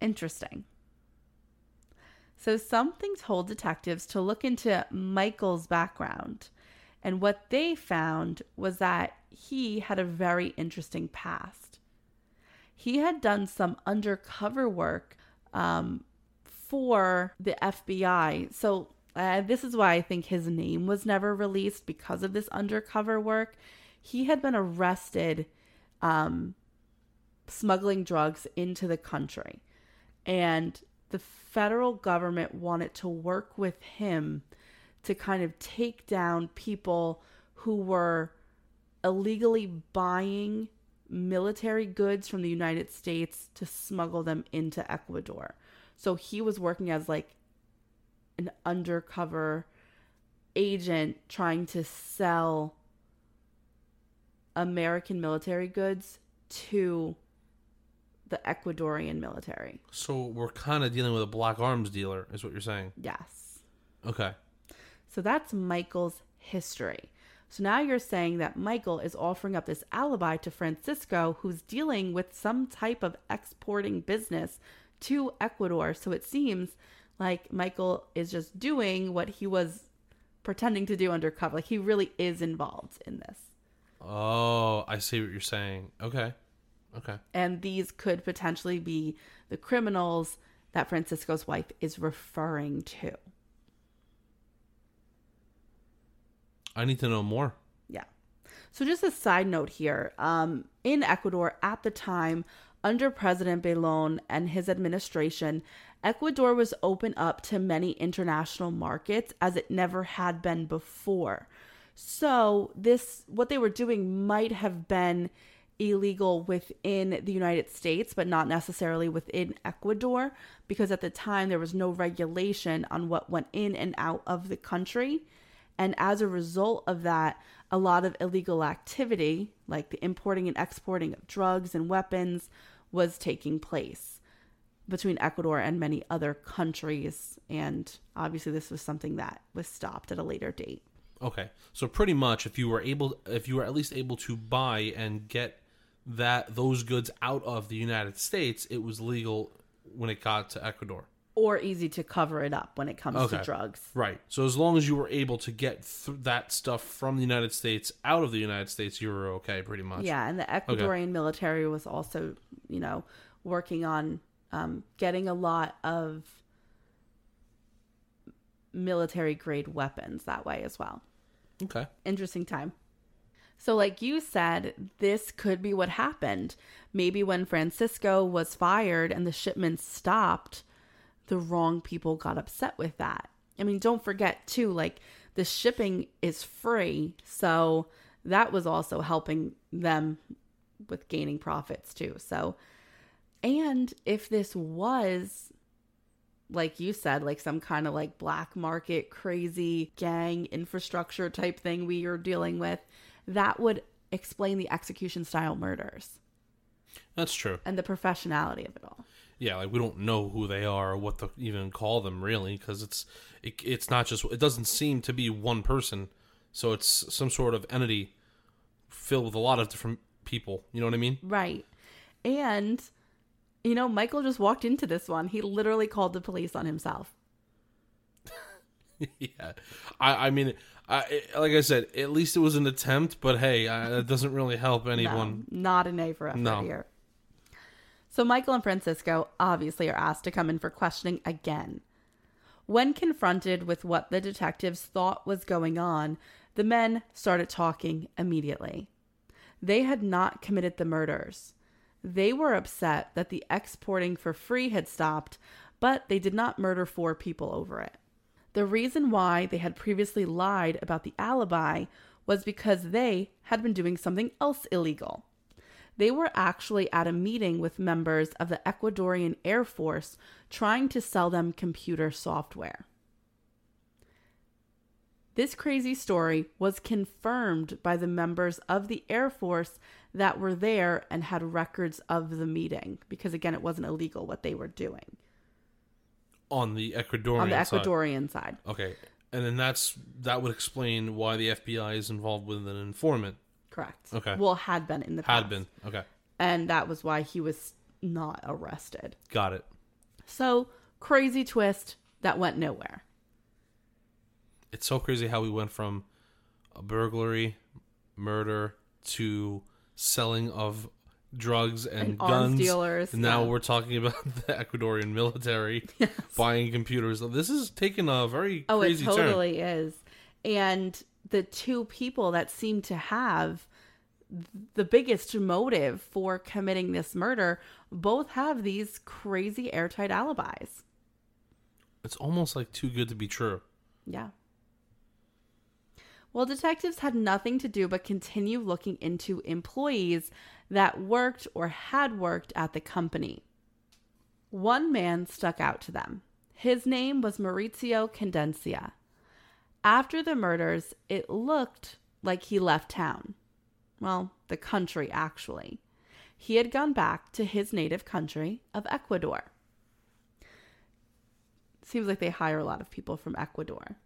D: Interesting. So, something told detectives to look into Michael's background, and what they found was that he had a very interesting past. He had done some undercover work um, for the FBI. So, uh, this is why I think his name was never released because of this undercover work. He had been arrested um, smuggling drugs into the country. And the federal government wanted to work with him to kind of take down people who were illegally buying military goods from the United States to smuggle them into Ecuador. So he was working as like an undercover agent trying to sell American military goods to the Ecuadorian military.
E: so we're kind of dealing with a black arms dealer, is what you're saying.
D: Yes.
E: Okay.
D: So that's Michael's history. So now you're saying that Michael is offering up this alibi to Francisco, who's dealing with some type of exporting business to Ecuador. So it seems like Michael is just doing what he was pretending to do undercover. Like he really is involved in this.
E: Oh, I see what you're saying. Okay. Okay.
D: And these could potentially be the criminals that Francisco's wife is referring to.
E: I need to know more.
D: Yeah. So, just a side note here um, in Ecuador at the time, under President Belon and his administration, Ecuador was open up to many international markets as it never had been before. So, this, what they were doing might have been illegal within the United States, but not necessarily within Ecuador, because at the time there was no regulation on what went in and out of the country. And as a result of that, a lot of illegal activity, like the importing and exporting of drugs and weapons, was taking place between Ecuador and many other countries. And obviously, this was something that was stopped at a later date.
E: Okay. So pretty much if you were able if you were at least able to buy and get that those goods out of the United States, it was legal when it got to Ecuador.
D: Or easy to cover it up when it comes
E: Okay.
D: to drugs.
E: Right. So as long as you were able to get th- that stuff from the United States out of the United States, you were okay pretty much.
D: Yeah, and the Ecuadorian military was also, you know, working on um, getting a lot of military grade weapons that way as well.
E: Okay.
D: Interesting time. So, like you said, this could be what happened. Maybe when Francisco was fired and the shipments stopped, the wrong people got upset with that. I mean, don't forget, too, like the shipping is free. So, that was also helping them with gaining profits, too. So, and if this was like you said, like some kind of like black market crazy gang infrastructure type thing we are dealing with, that would explain the execution style murders
E: That's true.
D: and the professionality of it all.
E: Yeah, like we don't know who they are or what to even call them really because it's it, it's not just it doesn't seem to be one person. So it's some sort of entity filled with a lot of different people. You know what I mean?
D: Right. And, you know, Michael just walked into this one. He literally called the police on himself. <laughs>
E: yeah. I I mean I like I said, at least it was an attempt, but hey, uh, that doesn't really help anyone.
D: No, not an A for effort
E: No.
D: here. So Michael and Francisco obviously are asked to come in for questioning again. When confronted with what the detectives thought was going on, the men started talking immediately. They had not committed the murders. They were upset that the exporting for free had stopped, but they did not murder four people over it. The reason why they had previously lied about the alibi was because they had been doing something else illegal. They were actually at a meeting with members of the Ecuadorian Air Force trying to sell them computer software. This crazy story was confirmed by the members of the Air Force that were there and had records of the meeting because, again, it wasn't illegal what they were doing
E: On the Ecuadorian
D: on the
E: side.
D: Ecuadorian side.
E: Okay. And then that's that would explain why the FBI is involved with an informant.
D: Correct.
E: Okay.
D: Well, had been in the past.
E: Had been. Okay.
D: And that was why he was not arrested.
E: Got it.
D: So, crazy twist that went nowhere.
E: It's so crazy how we went from a burglary, murder to selling of drugs and,
D: And
E: guns.
D: dealers,
E: And now
D: yeah.
E: we're talking about <laughs> the Ecuadorian military <laughs> buying computers. This is taking a very
D: Oh, it totally is. And the two people that seem to have the biggest motive for committing this murder both have these crazy airtight alibis.
E: It's almost like too good to be true.
D: Yeah. Well, detectives had nothing to do but continue looking into employees that worked or had worked at the company. One man stuck out to them. His name was Maurizio Condencia. After the murders, it looked like he left town. Well, the country, actually. He had gone back to his native country of Ecuador. Seems like they hire a lot of people from Ecuador.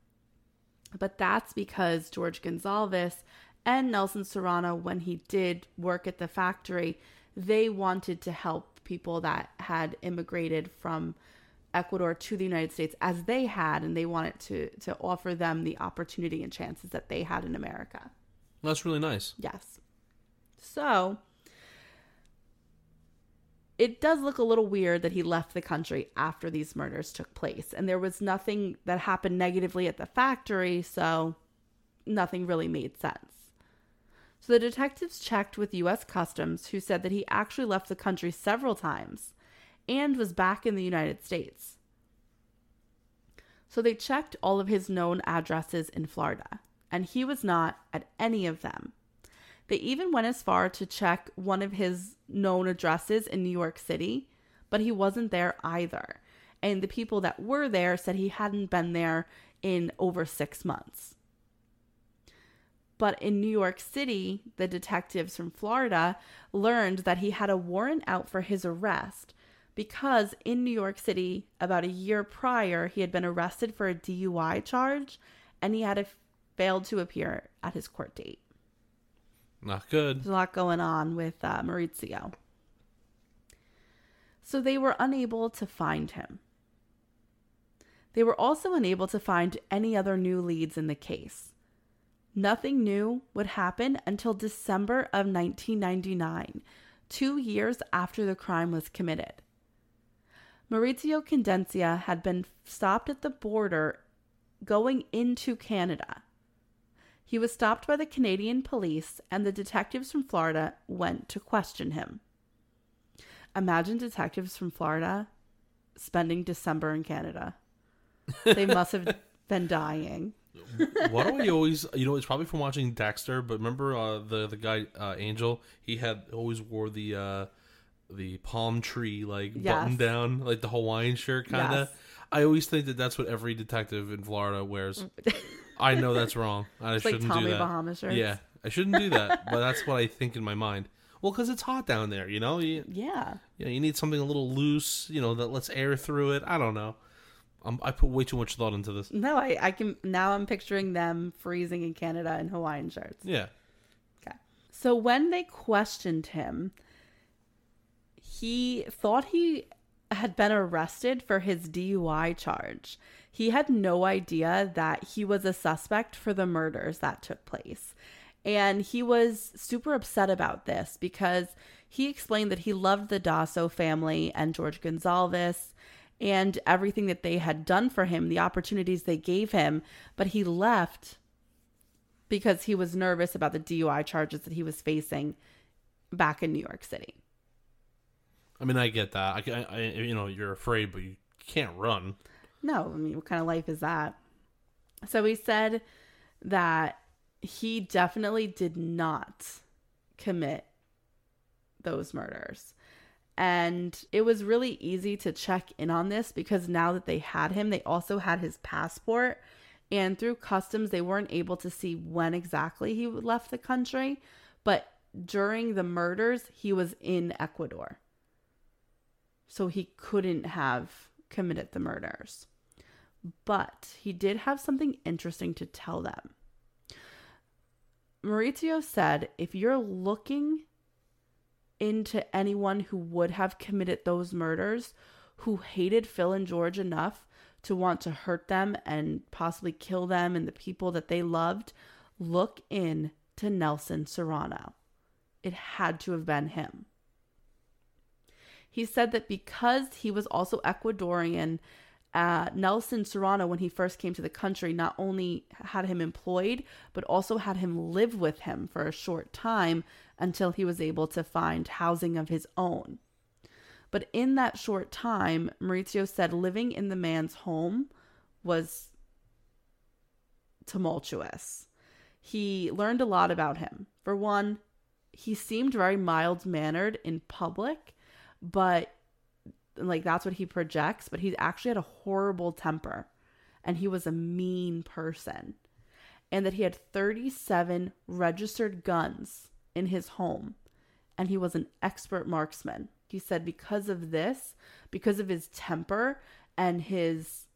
D: But that's because George Gonzalez and Nelson Serrano, when he did work at the factory, they wanted to help people that had immigrated from Ecuador to the United States as they had, and they wanted to to offer them the opportunity and chances that they had in America.
E: That's really nice.
D: Yes. So it does look a little weird that he left the country after these murders took place. And there was nothing that happened negatively at the factory, so nothing really made sense. So the detectives checked with US Customs, who said that he actually left the country several times and was back in the United States. So they checked all of his known addresses in Florida, and he was not at any of them. They even went as far to check one of his known addresses in New York City, but he wasn't there either. And the people that were there said he hadn't been there in over six months. But in New York City, the detectives from Florida learned that he had a warrant out for his arrest because in New York City, about a year prior, he had been arrested for a DUI charge and he had failed to appear at his court date.
E: Not good.
D: There's a lot going on with uh, Maurizio. So they were unable to find him. They were also unable to find any other new leads in the case. Nothing new would happen until December of 1999, two years after the crime was committed. Maurizio Condencia had been stopped at the border going into Canada. He was stopped by the Canadian police, and the detectives from Florida went to question him. Imagine detectives from Florida spending December in Canada. They must have <laughs> been dying. <laughs>
E: Why don't we always? You know, it's probably from watching Dexter. But remember uh, the the guy uh, Angel? He had always wore the uh, the palm tree like
D: Yes.
E: button down, like the Hawaiian shirt kind of.
D: Yes.
E: I always think that that's what every detective in Florida wears. <laughs> I know that's wrong. I
D: like
E: shouldn't
D: Tommy
E: do that.
D: Bahama shirts.
E: Yeah, I shouldn't do that. but that's what I think in my mind. Well, because it's hot down there, you know. You,
D: Yeah.
E: you know, you need something a little loose, you know, that lets air through it. I don't know. Um, I put way too much thought into this.
D: No, I, I can now I'm picturing them freezing in Canada in Hawaiian shirts.
E: Yeah.
D: Okay. So when they questioned him, he thought he had been arrested for his DUI charge. He had no idea that he was a suspect for the murders that took place. And he was super upset about this because he explained that he loved the Dosso family and George Gonzalez and everything that they had done for him, the opportunities they gave him, but he left because he was nervous about the DUI charges that he was facing back in New York City.
E: I mean, I get that. I, I, you know, you're afraid, but you can't run.
D: No, I mean, what kind of life is that? So he said that he definitely did not commit those murders. And it was really easy to check in on this because now that they had him, they also had his passport. And through customs, they weren't able to see when exactly he left the country. But during the murders, he was in Ecuador. So he couldn't have committed the murders. But he did have something interesting to tell them. Maurizio said if you're looking into anyone who would have committed those murders, who hated Phil and George enough to want to hurt them and possibly kill them and the people that they loved, look in to Nelson Serrano. It had to have been him. He said that because he was also Ecuadorian, uh, Nelson Serrano, when he first came to the country, not only had him employed, but also had him live with him for a short time until he was able to find housing of his own. But in that short time, Maurizio said living in the man's home was tumultuous. He learned a lot about him. For one, he seemed very mild mannered in public, but like that's what he projects, but he actually had a horrible temper and he was a mean person. And that he had 37 registered guns in his home and he was an expert marksman. He said because of this, because of his temper and his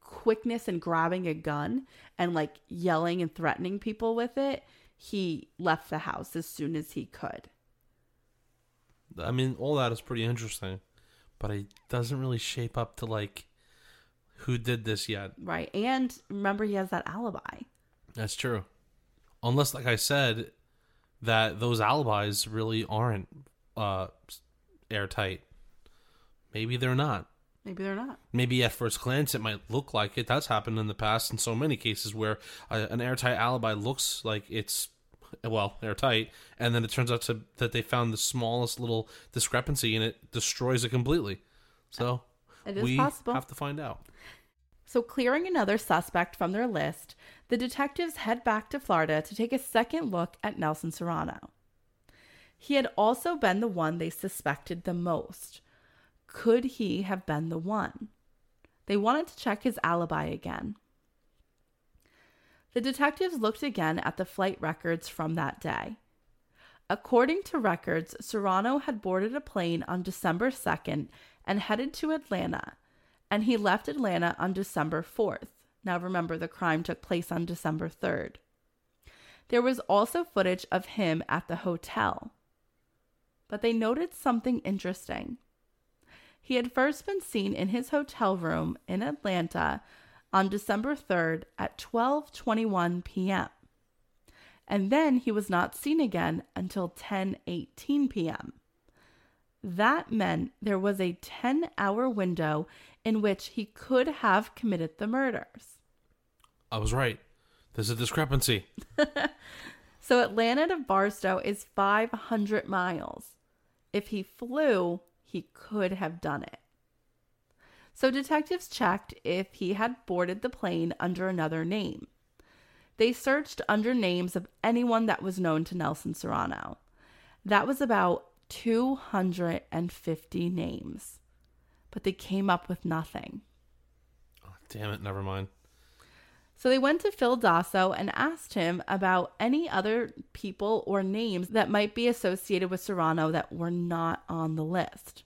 D: quickness in grabbing a gun and like yelling and threatening people with it, he left the house as soon as he could.
E: I mean, all that is pretty interesting. but it doesn't really shape up to like who did this yet.
D: Right. And remember, he has that alibi.
E: That's true. Unless, like I said, that those alibis really aren't uh, airtight. Maybe they're not.
D: Maybe they're not.
E: Maybe at first glance it might look like it. That's happened in the past in so many cases where uh, an airtight alibi looks like it's well airtight, and then it turns out to that they found the smallest little discrepancy and it destroys it completely. So
D: It is
E: we
D: possible.
E: have to find out.
D: So, clearing another suspect from their list, the detectives head back to Florida to take a second look at Nelson Serrano. He had also been the one they suspected the most. Could he have been the one? They wanted to check his alibi again. The detectives looked again at the flight records from that day. According to records, Serrano had boarded a plane on December 2nd and headed to Atlanta, and he left Atlanta on December 4th. Now remember, the crime took place on December 3rd. There was also footage of him at the hotel. But they noted something interesting. He had first been seen in his hotel room in Atlanta on December 3rd at 12:21 p.m. And then he was not seen again until 10:18 p.m. That meant there was a 10-hour window in which he could have committed the murders.
E: I was right. There's a discrepancy. <laughs>
D: So Atlanta to Bartow is 500 miles. If he flew, he could have done it. So detectives checked if he had boarded the plane under another name. They searched under names of anyone that was known to Nelson Serrano. That was about 250 names. But they came up with nothing.
E: Oh, damn it, never mind.
D: So they went to Phil Dosso and asked him about any other people or names that might be associated with Serrano that were not on the list.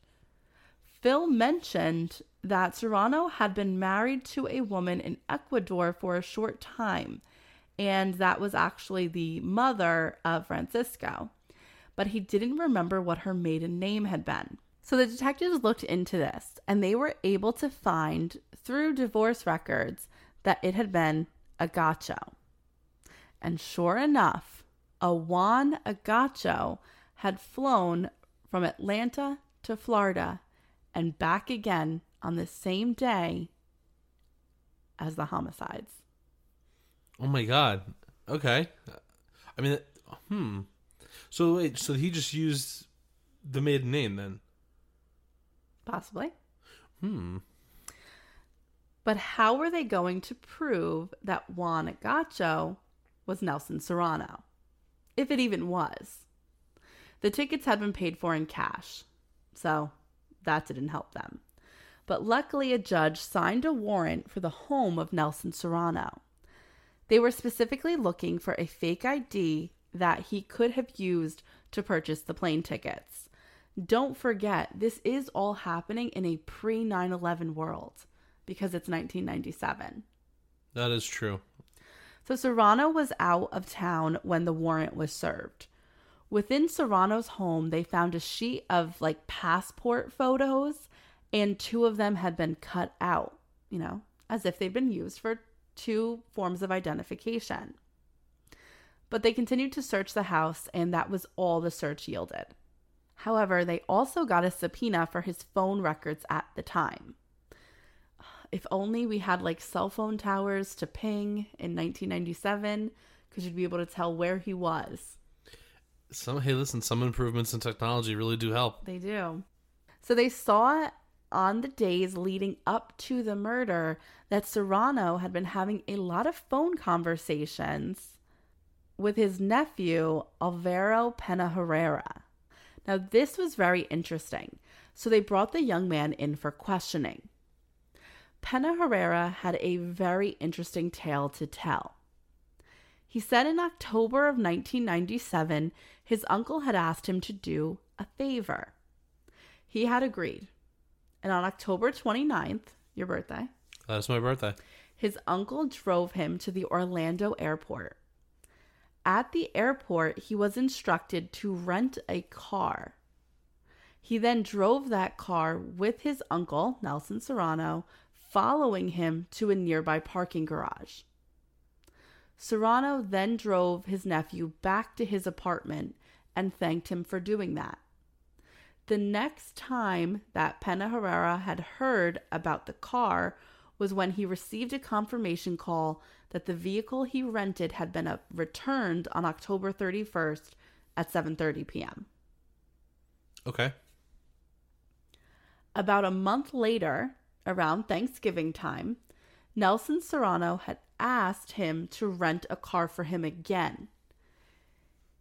D: Phil mentioned that Serrano had been married to a woman in Ecuador for a short time, and that was actually the mother of Francisco. But he didn't remember what her maiden name had been. So the detectives looked into this, and they were able to find through divorce records that it had been Agacho. And sure enough, a Juan Agacho had flown from Atlanta to Florida and back again on the same day as the homicides.
E: Oh my god. Okay. I mean, hmm. So wait, so he just used the maiden name then?
D: Possibly.
E: Hmm.
D: But how were they going to prove that Juan Agacho was Nelson Serrano? If it even was. The tickets had been paid for in cash, so that didn't help them. But luckily, a judge signed a warrant for the home of Nelson Serrano. They were specifically looking for a fake ID that he could have used to purchase the plane tickets. Don't forget, this is all happening in a pre 9 11 world because it's 1997.
E: That is true.
D: So Serrano was out of town when the warrant was served. Within Serrano's home, they found a sheet of like passport photos, and two of them had been cut out, you know, as if they'd been used for two forms of identification. But they continued to search the house, and that was all the search yielded. However, they also got a subpoena for his phone records at the time. If only we had like cell phone towers to ping in 1997, because you'd be able to tell where he was.
E: Some hey, listen, some improvements in technology really do help.
D: They do. So they saw on the days leading up to the murder that Serrano had been having a lot of phone conversations with his nephew, Alvaro Pena Herrera. Now, this was very interesting. So they brought the young man in for questioning. Pena Herrera had a very interesting tale to tell. He said in October of 1997, his uncle had asked him to do a favor. He had agreed. And on October 29th, your birthday,
E: That's my birthday.
D: his uncle drove him to the Orlando airport. At the airport, he was instructed to rent a car. He then drove that car with his uncle, Nelson Serrano, following him to a nearby parking garage. Serrano then drove his nephew back to his apartment and thanked him for doing that. The next time that Pena Herrera had heard about the car was when he received a confirmation call that the vehicle he rented had been uh, returned on October 31st at 7:30 p.m.
E: Okay.
D: About a month later, around Thanksgiving time, Nelson Serrano had asked him to rent a car for him again.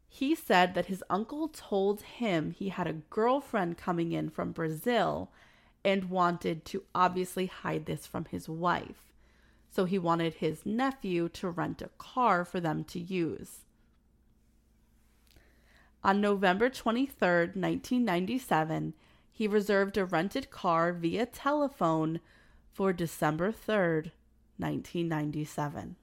D: He said that his uncle told him he had a girlfriend coming in from Brazil and wanted to obviously hide this from his wife. So he wanted his nephew to rent a car for them to use. On November 23rd, 1997, he reserved a rented car via telephone for December 3rd, 1997.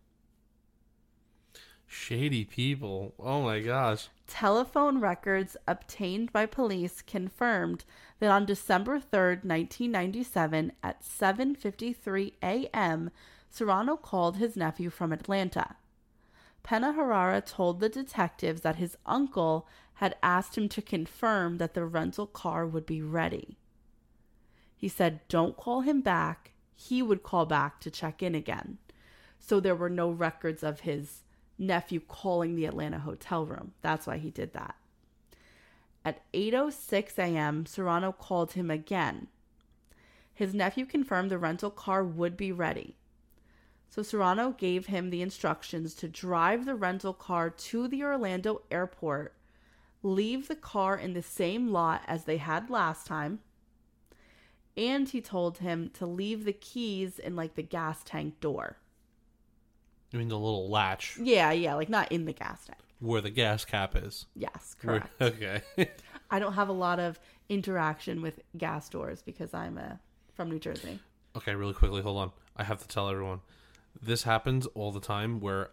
E: Shady people. Oh my gosh.
D: Telephone records obtained by police confirmed that on December 3rd, 1997 at 7:53 a.m., Serrano called his nephew from Atlanta. Pena Herrera told the detectives that his uncle had asked him to confirm that the rental car would be ready. He said, Don't call him back. He would call back to check in again. So there were no records of his nephew calling the Atlanta hotel room. That's why he did that. At 8:06 a.m., Serrano called him again. His nephew confirmed the rental car would be ready. So Serrano gave him the instructions to drive the rental car to the Orlando airport, leave the car in the same lot as they had last time, and he told him to leave the keys in like the gas tank door.
E: You mean the little latch
D: Yeah, yeah, like not in the gas tank.
E: where the gas cap is.
D: Yes,
E: Where-
D: correct. <laughs>
E: okay.
D: I don't have a lot of interaction with gas doors because I'm uh, from New Jersey.
E: okay, really quickly, hold on. I have to tell everyone. This happens all the time where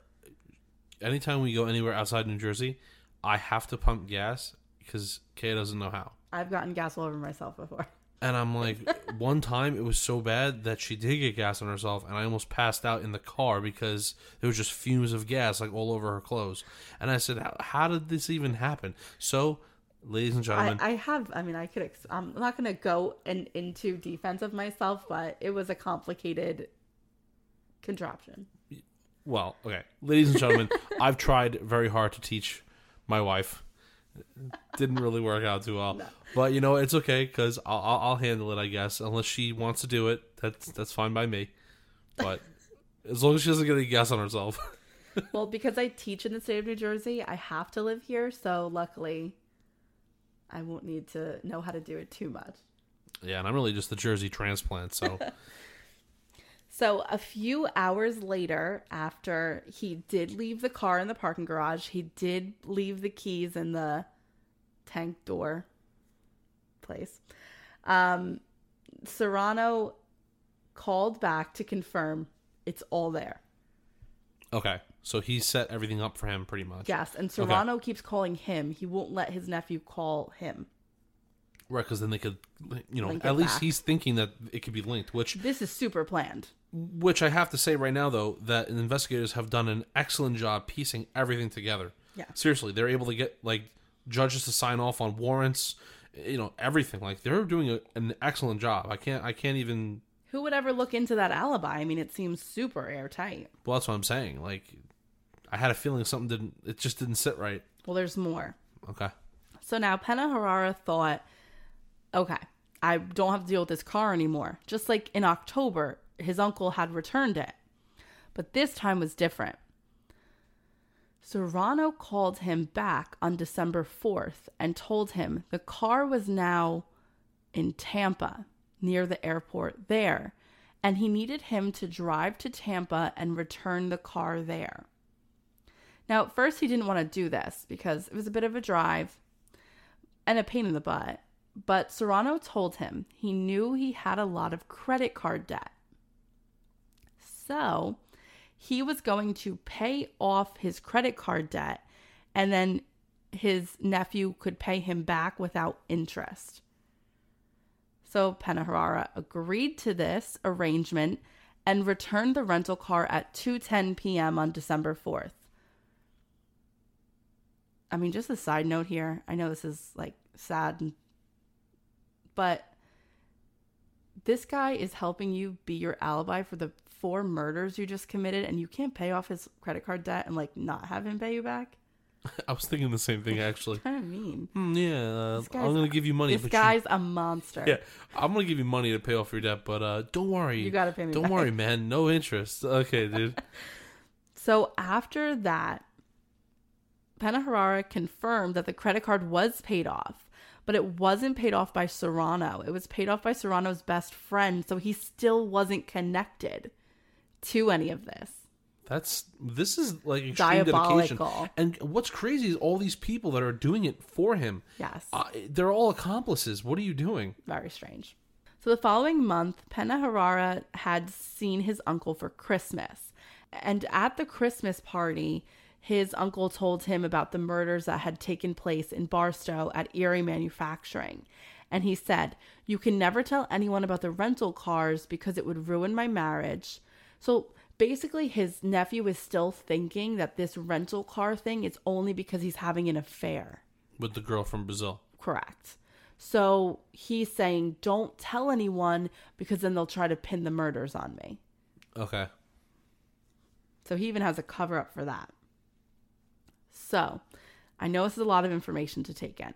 E: anytime we go anywhere outside New Jersey, I have to pump gas because Kay doesn't know how.
D: I've gotten gas all over myself before.
E: And I'm <laughs> like, one time it was so bad that she did get gas on herself, and I almost passed out in the car because there was just fumes of gas like all over her clothes. And I said, "How, did this even happen?" So, ladies and
D: I,
E: gentlemen,
D: I have, I mean, I could, ex- I'm not going to go in, into defense of myself, but it was a complicated contraption.
E: well, okay, ladies and gentlemen, <laughs> I've tried very hard to teach my wife. Didn't really work out too well, but you know it's okay because I'll, I'll I'll handle it, I guess. Unless she wants to do it, that's that's fine by me. But <laughs> as long as she doesn't get any gas on herself. <laughs>
D: well, because I teach in the state of New Jersey, I have to live here. So luckily, I won't need to know how to do it too much.
E: Yeah, and I'm really just the Jersey transplant, so
D: So, a few hours later, after he did leave the car in the parking garage, he did leave the keys in the tank door place. Um, Serrano called back to confirm it's all there.
E: okay. So he set everything up for him pretty much.
D: Yes, and Serrano keeps calling him. He won't let his nephew call him.
E: Right, because then they could, you know,
D: Link
E: at least
D: back.
E: he's thinking that it could be linked. Which,
D: This is super planned.
E: Which I have to say right now though that investigators have done an excellent job piecing everything together.
D: Yeah.
E: Seriously, they're able to get like judges to sign off on warrants, you know, everything. Like they're doing a, an excellent job. I can't, I can't even.
D: Who would ever look into that alibi? I mean, it seems super airtight.
E: Well, that's what I'm saying. Like, I had a feeling something didn't. It just didn't sit right.
D: Well, there's more.
E: Okay.
D: So now Pena Herrera thought, okay, I don't have to deal with this car anymore. Just like in October, his uncle had returned it. But this time was different. Serrano called him back on December 4th and told him the car was now in Tampa, near the airport there, and he needed him to drive to Tampa and return the car there. Now, at first, he didn't want to do this because it was a bit of a drive and a pain in the butt. But Serrano told him he knew he had a lot of credit card debt. So he was going to pay off his credit card debt and then his nephew could pay him back without interest. So Pena Herrera agreed to this arrangement and returned the rental car at 2:10 p.m. on December 4th. I mean, just a side note here. I know this is like sad, but this guy is helping you be your alibi for the four murders you just committed, and you can't pay off his credit card debt and like not have him pay you back. <laughs>
E: I was thinking the same thing actually. <laughs>
D: Kind of mean.
E: Hmm, yeah, uh, I'm gonna give you money.
D: This guy's a monster.
E: yeah, I'm gonna give you money to pay off your debt, but uh, don't worry.
D: You gotta pay me
E: Don't
D: back.
E: worry, man. No interest. Okay, dude. <laughs>
D: So after that, Pena Herrera confirmed that the credit card was paid off, but it wasn't paid off by Serrano. It was paid off by Serrano's best friend, so he still wasn't connected to any of this.
E: That's this is like extreme
D: Diabolical.
E: dedication. And what's crazy is all these people that are doing it for him.
D: Yes.
E: Uh, they're all accomplices. What are you doing?
D: Very strange. So the following month, Pena Herrera had seen his uncle for Christmas. And at the Christmas party, his uncle told him about the murders that had taken place in Bartow at Erie Manufacturing. And he said, You can never tell anyone about the rental cars because it would ruin my marriage. So basically, his nephew is still thinking that this rental car thing is only because he's having an affair.
E: With the girl from Brazil.
D: Correct. So he's saying, don't tell anyone because then they'll try to pin the murders on me.
E: Okay.
D: So he even has a cover up for that. So I know this is a lot of information to take in.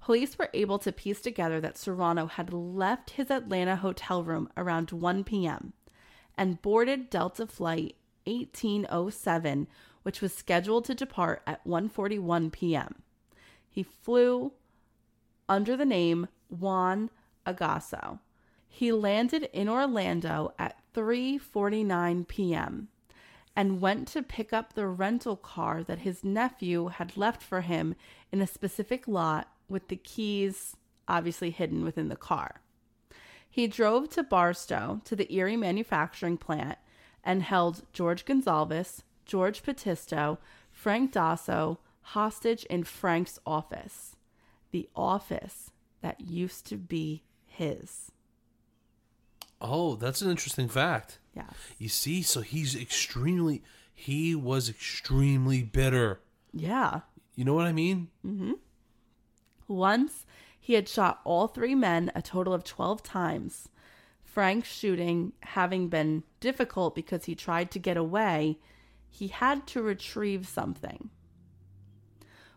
D: Police were able to piece together that Serrano had left his Atlanta hotel room around 1 p.m. and boarded Delta flight 1807, which was scheduled to depart at 1:41 p.m. He flew under the name Juan Agasso. He landed in Orlando at 3:49 p.m. and went to pick up the rental car that his nephew had left for him in a specific lot with the keys obviously hidden within the car. He drove to Bartow to the Erie manufacturing plant and held George Gonzalez, George Patisso, Frank Dosso hostage in Frank's office, the office that used to be his.
E: Oh, that's an interesting fact.
D: Yeah.
E: You see, so he's extremely he was extremely bitter.
D: Yeah.
E: You know what I mean? Mm hmm.
D: Once he had shot all three men a total of 12 times. Frank's shooting having been difficult because he tried to get away, he had to retrieve something.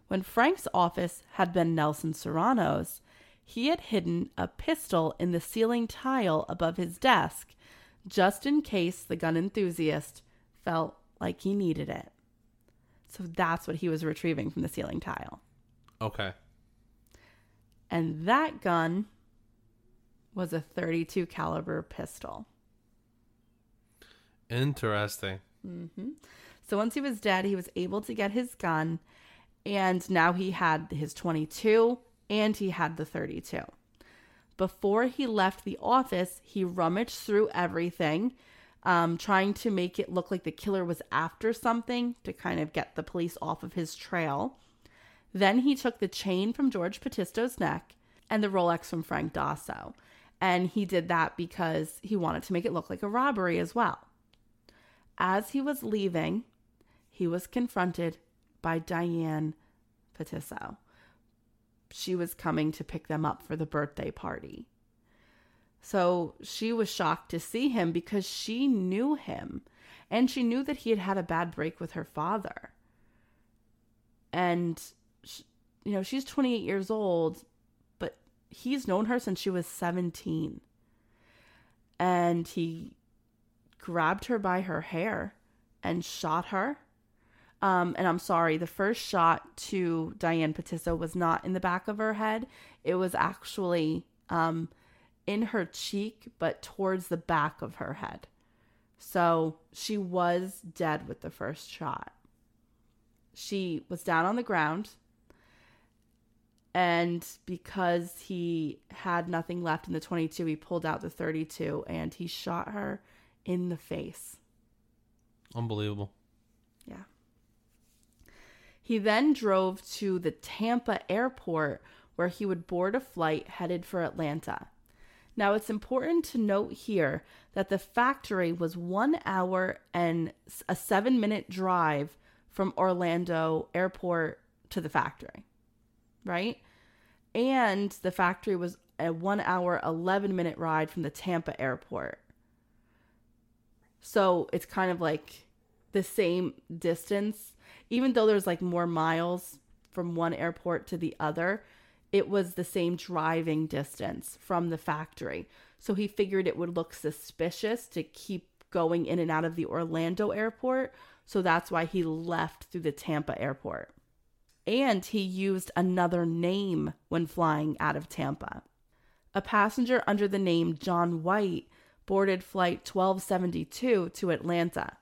D: When Frank's office had been Nelson Serrano's, he had hidden a pistol in the ceiling tile above his desk just in case the gun enthusiast felt like he needed it. So that's what he was retrieving from the ceiling tile.
E: Okay.
D: And that gun was a 32 caliber pistol.
E: Interesting.
D: So once he was dead, he was able to get his gun and now he had his 22 and he had the 32. Before he left the office, he rummaged through everything, um, trying to make it look like the killer was after something to kind of get the police off of his trail. Then he took the chain from George Patisso's neck and the Rolex from Frank Dosso. And he did that because he wanted to make it look like a robbery as well. As he was leaving, he was confronted by Diane Patisso. She was coming to pick them up for the birthday party. So she was shocked to see him because she knew him and she knew that he had had a bad break with her father. And, you know, she's 28 years old, but he's known her since she was 17. And he grabbed her by her hair and shot her. Um, and I'm sorry, the first shot to Diane Patisso was not in the back of her head. It was actually um, in her cheek, but towards the back of her head. So she was dead with the first shot. She was down on the ground. And because he had nothing left in the 22, he pulled out the 32 and he shot her in the face.
E: Unbelievable.
D: Yeah. He then drove to the Tampa airport where he would board a flight headed for Atlanta. Now, it's important to note here that the factory was one hour and a seven minute drive from Orlando airport to the factory, right? And the factory was a one hour, 11 minute ride from the Tampa airport. So it's kind of like the same distance, even though there's like more miles from one airport to the other, it was the same driving distance from the factory. So he figured it would look suspicious to keep going in and out of the Orlando airport. So that's why he left through the Tampa airport. And he used another name when flying out of Tampa. A passenger under the name John White boarded flight 1272 to Atlanta.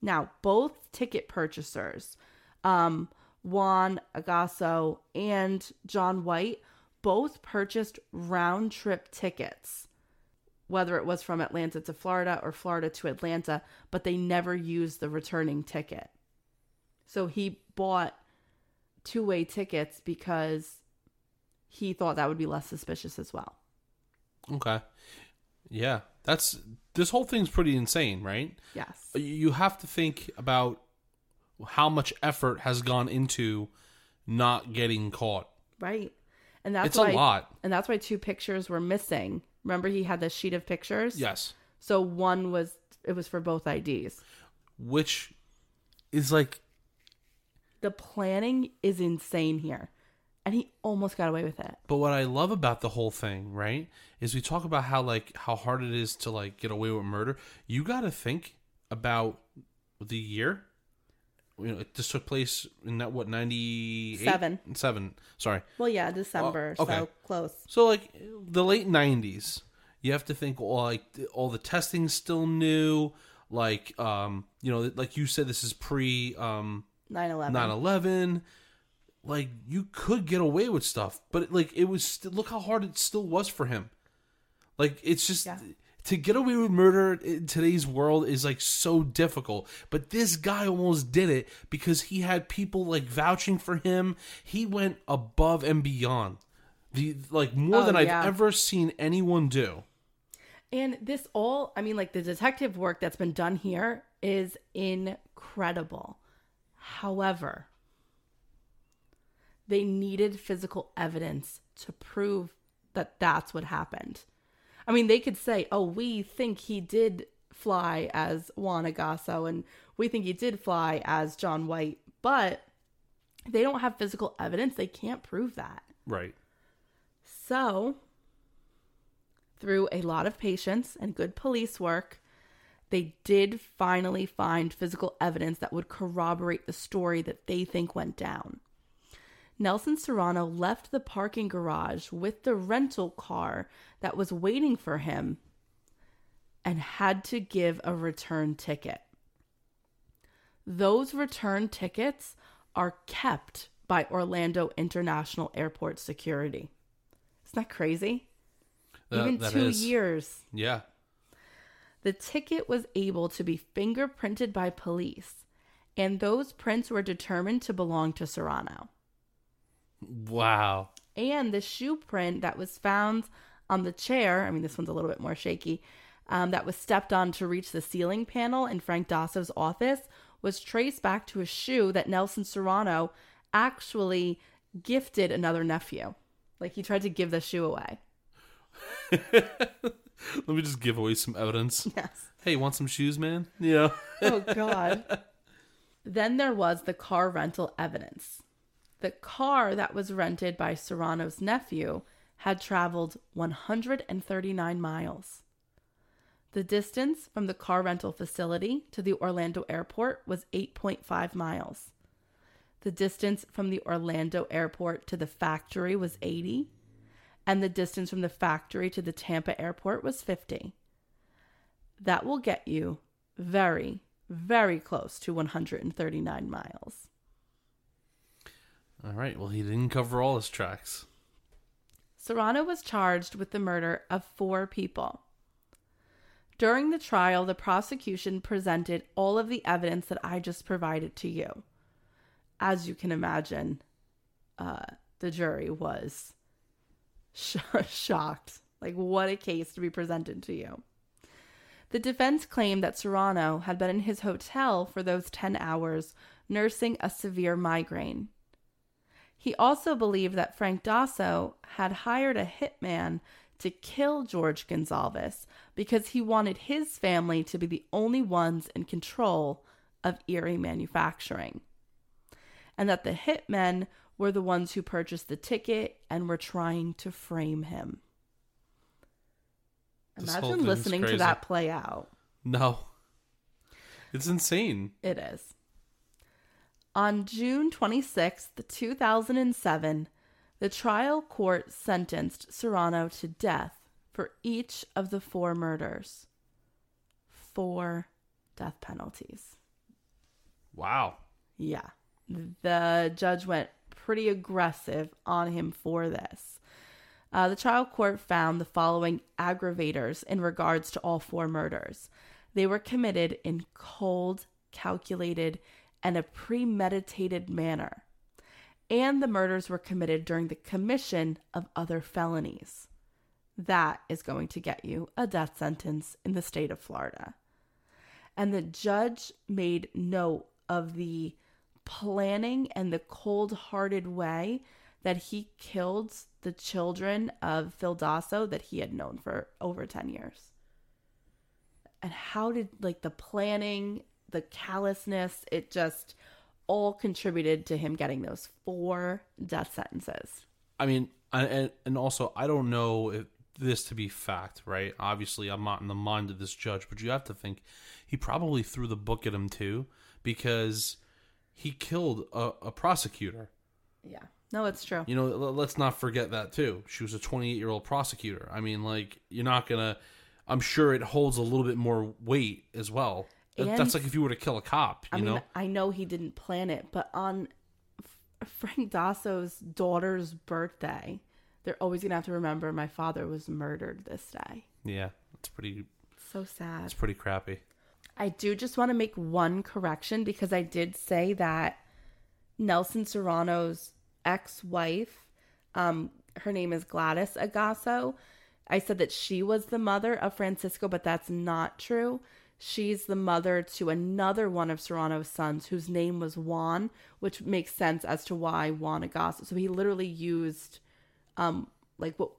D: Now, both ticket purchasers, um, Juan Agasso and John White, both purchased round trip tickets, whether it was from Atlanta to Florida or Florida to Atlanta, but they never used the returning ticket. So he bought two way tickets because he thought that would be less suspicious as well.
E: Okay. Yeah, that's this whole thing's pretty insane, right?
D: Yes.
E: You have to think about how much effort has gone into not getting caught.
D: Right. And that's
E: It's a lot.
D: And that's why two pictures were missing. Remember he had the sheet of pictures?
E: Yes.
D: So one was it was for both IDs.
E: Which is like
D: The planning is insane here. And he almost got away with it.
E: But what I love about the whole thing, right, is we talk about how like how hard it is to like get away with murder. You got to think about the year. You know, this took place in that what ninety
D: Seven.
E: seven. Sorry.
D: Well, yeah, December.
E: Oh, okay.
D: So close.
E: So like the late nineties, you have to think all like all the testing's still new. Like um, you know, like you said, this is pre um
D: 9 11.
E: 9/11 like you could get away with stuff but like it was st- look how hard it still was for him like it's just
D: Yeah.
E: to get away with murder in today's world is like so difficult but this guy almost did it because he had people like vouching for him he went above and beyond the like more
D: Oh,
E: than i've ever seen anyone do
D: And this all, I mean, like the detective work that's been done here is incredible. However, they needed physical evidence to prove that that's what happened. I mean, they could say, oh, we think he did fly as Juan Agasso and we think he did fly as John White, but they don't have physical evidence. They can't prove that.
E: right
D: So, through a lot of patience and good police work, they did finally find physical evidence that would corroborate the story that they think went down. Nelson Serrano left the parking garage with the rental car that was waiting for him and had to give a return ticket. Those return tickets are kept by Orlando International Airport security. Isn't that crazy?
E: That-
D: Even
E: that
D: two
E: is.
D: years.
E: yeah
D: The ticket was able to be fingerprinted by police, and those prints were determined to belong to Serrano.
E: wow
D: And the shoe print that was found on the chair, I mean, this one's a little bit more shaky, um, that was stepped on to reach the ceiling panel in Frank Dosso's office was traced back to a shoe that Nelson Serrano actually gifted another nephew. Like he tried to give the shoe away. <laughs>
E: let me just give away some evidence
D: Yes.
E: hey want some shoes man yeah <laughs>
D: Oh, God. then there was the car rental evidence. The car that was rented by Serrano's nephew had traveled 139 miles. The distance from the car rental facility to the Orlando airport was 8.5 miles. The distance from the Orlando airport to the factory was 80, and the distance from the factory to the Tampa airport was 50 that will get you very, very close to 139 miles.
E: all right well he didn't cover all his tracks
D: Serrano was charged with the murder of four people. During the trial, the prosecution presented all of the evidence that I just provided to you. As you can imagine, uh, the jury was sh- <laughs> shocked, Like, what a case to be presented to you. The defense claimed that Serrano had been in his hotel for those 10 hours nursing a severe migraine. He also believed that Frank Dosso had hired a hitman to kill George Gonzalez because he wanted his family to be the only ones in control of Erie manufacturing. And that the hitmen were the ones who purchased the ticket and were trying to frame him.
E: This
D: Imagine listening to that play out.
E: No. It's insane.
D: It is. On June 26, 2007, the trial court sentenced Serrano to death for each of the four murders. Four death penalties.
E: Wow.
D: Yeah. The judge went pretty aggressive on him for this. Uh, the trial court found the following aggravators in regards to all four murders. They were committed in cold, calculated, and a premeditated manner. And the murders were committed during the commission of other felonies. That is going to get you a death sentence in the state of Florida. And the judge made note of the planning and the cold hearted way that he killed the children of Phil Dosso that he had known for over 10 years. And how did, like, the planning, the callousness, it just all contributed to him getting those four death sentences.
E: I mean, and and also I don't know if this to be fact, right? Obviously, I'm not in the mind of this judge, but you have to think he probably threw the book at him too because he killed a, a prosecutor.
D: Yeah. No, it's true.
E: You know, l- let's not forget that too. She was a 28 year old prosecutor. I mean, like you're not gonna. I'm sure it holds a little bit more weight as well.
D: And-
E: That's like if you were to kill a cop. You
D: I mean,
E: know,
D: I know he didn't plan it, but on F- Frank Dosso's daughter's birthday, they're always gonna have to remember my father was murdered this day.
E: yeah, it's pretty.
D: So sad.
E: It's pretty crappy.
D: I do just want to make one correction because I did say that Nelson Serrano's ex-wife, um, her name is Gladys Agasso. I said that she was the mother of Francisco, but that's not true. She's the mother to another one of Serrano's sons, whose name was Juan, which makes sense as to why Juan Agasso. So he literally used, um, like what,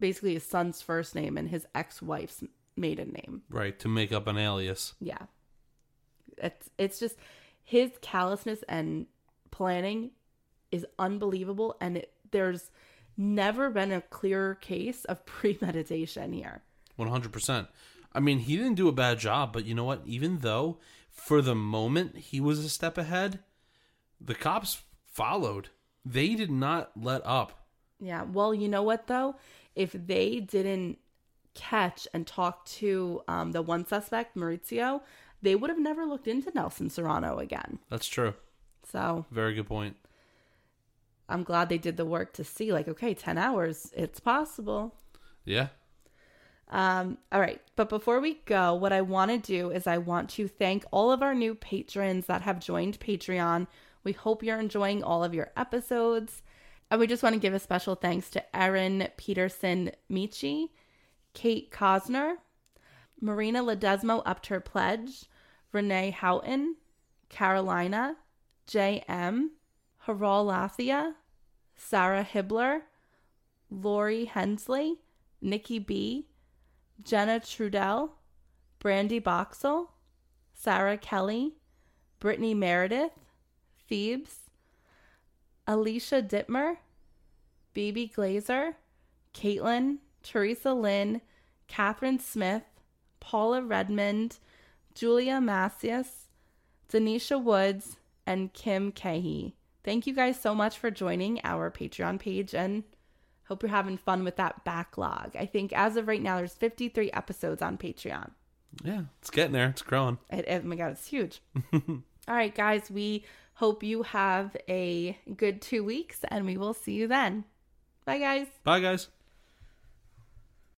D: basically his son's first name and his ex-wife's maiden name.
E: Right to make up an alias.
D: Yeah. It's it's just his callousness and planning is unbelievable and it, there's never been a clearer case of <laughs> premeditation here.
E: One hundred percent. I mean, he didn't do a bad job, but you know what? Even though for the moment he was a step ahead, the cops followed. They did not let up.
D: Yeah. Well, you know what though? If they didn't catch and talk to um, the one suspect, Maurizio, they would have never looked into Nelson Serrano again.
E: That's true.
D: So
E: Very good point.
D: I'm glad they did the work to see, like, okay, 10 hours, it's possible.
E: Yeah.
D: Um, all right. But before we go, what I want to do is I want to thank all of our new patrons that have joined Patreon. We hope you're enjoying all of your episodes. And we just want to give a special thanks to Erin Peterson Michi, Kate Cosner, Marina Ledesmo upped her pledge, Renee Houghton, Carolina, J.M., Haral Lathia, Sarah Hibbler, Lori Hensley, Nikki B., Jenna Trudell, Brandy Boxell, Sarah Kelly, Brittany Meredith, Thebes, Alicia Dittmer, Baby Glazer, Caitlin, Teresa Lynn, Catherine Smith, Paula Redmond, Julia Macias, Denisha Woods, and Kim Cahey. Thank you guys so much for joining our Patreon page and hope you're having fun with that backlog. I think as of right now, there's 53 episodes on Patreon.
E: Yeah. It's getting there. It's growing.
D: It, oh my God, it's huge. <laughs> All right, guys, we hope you have a good two weeks and we will see you then. Bye, guys.
E: Bye, guys.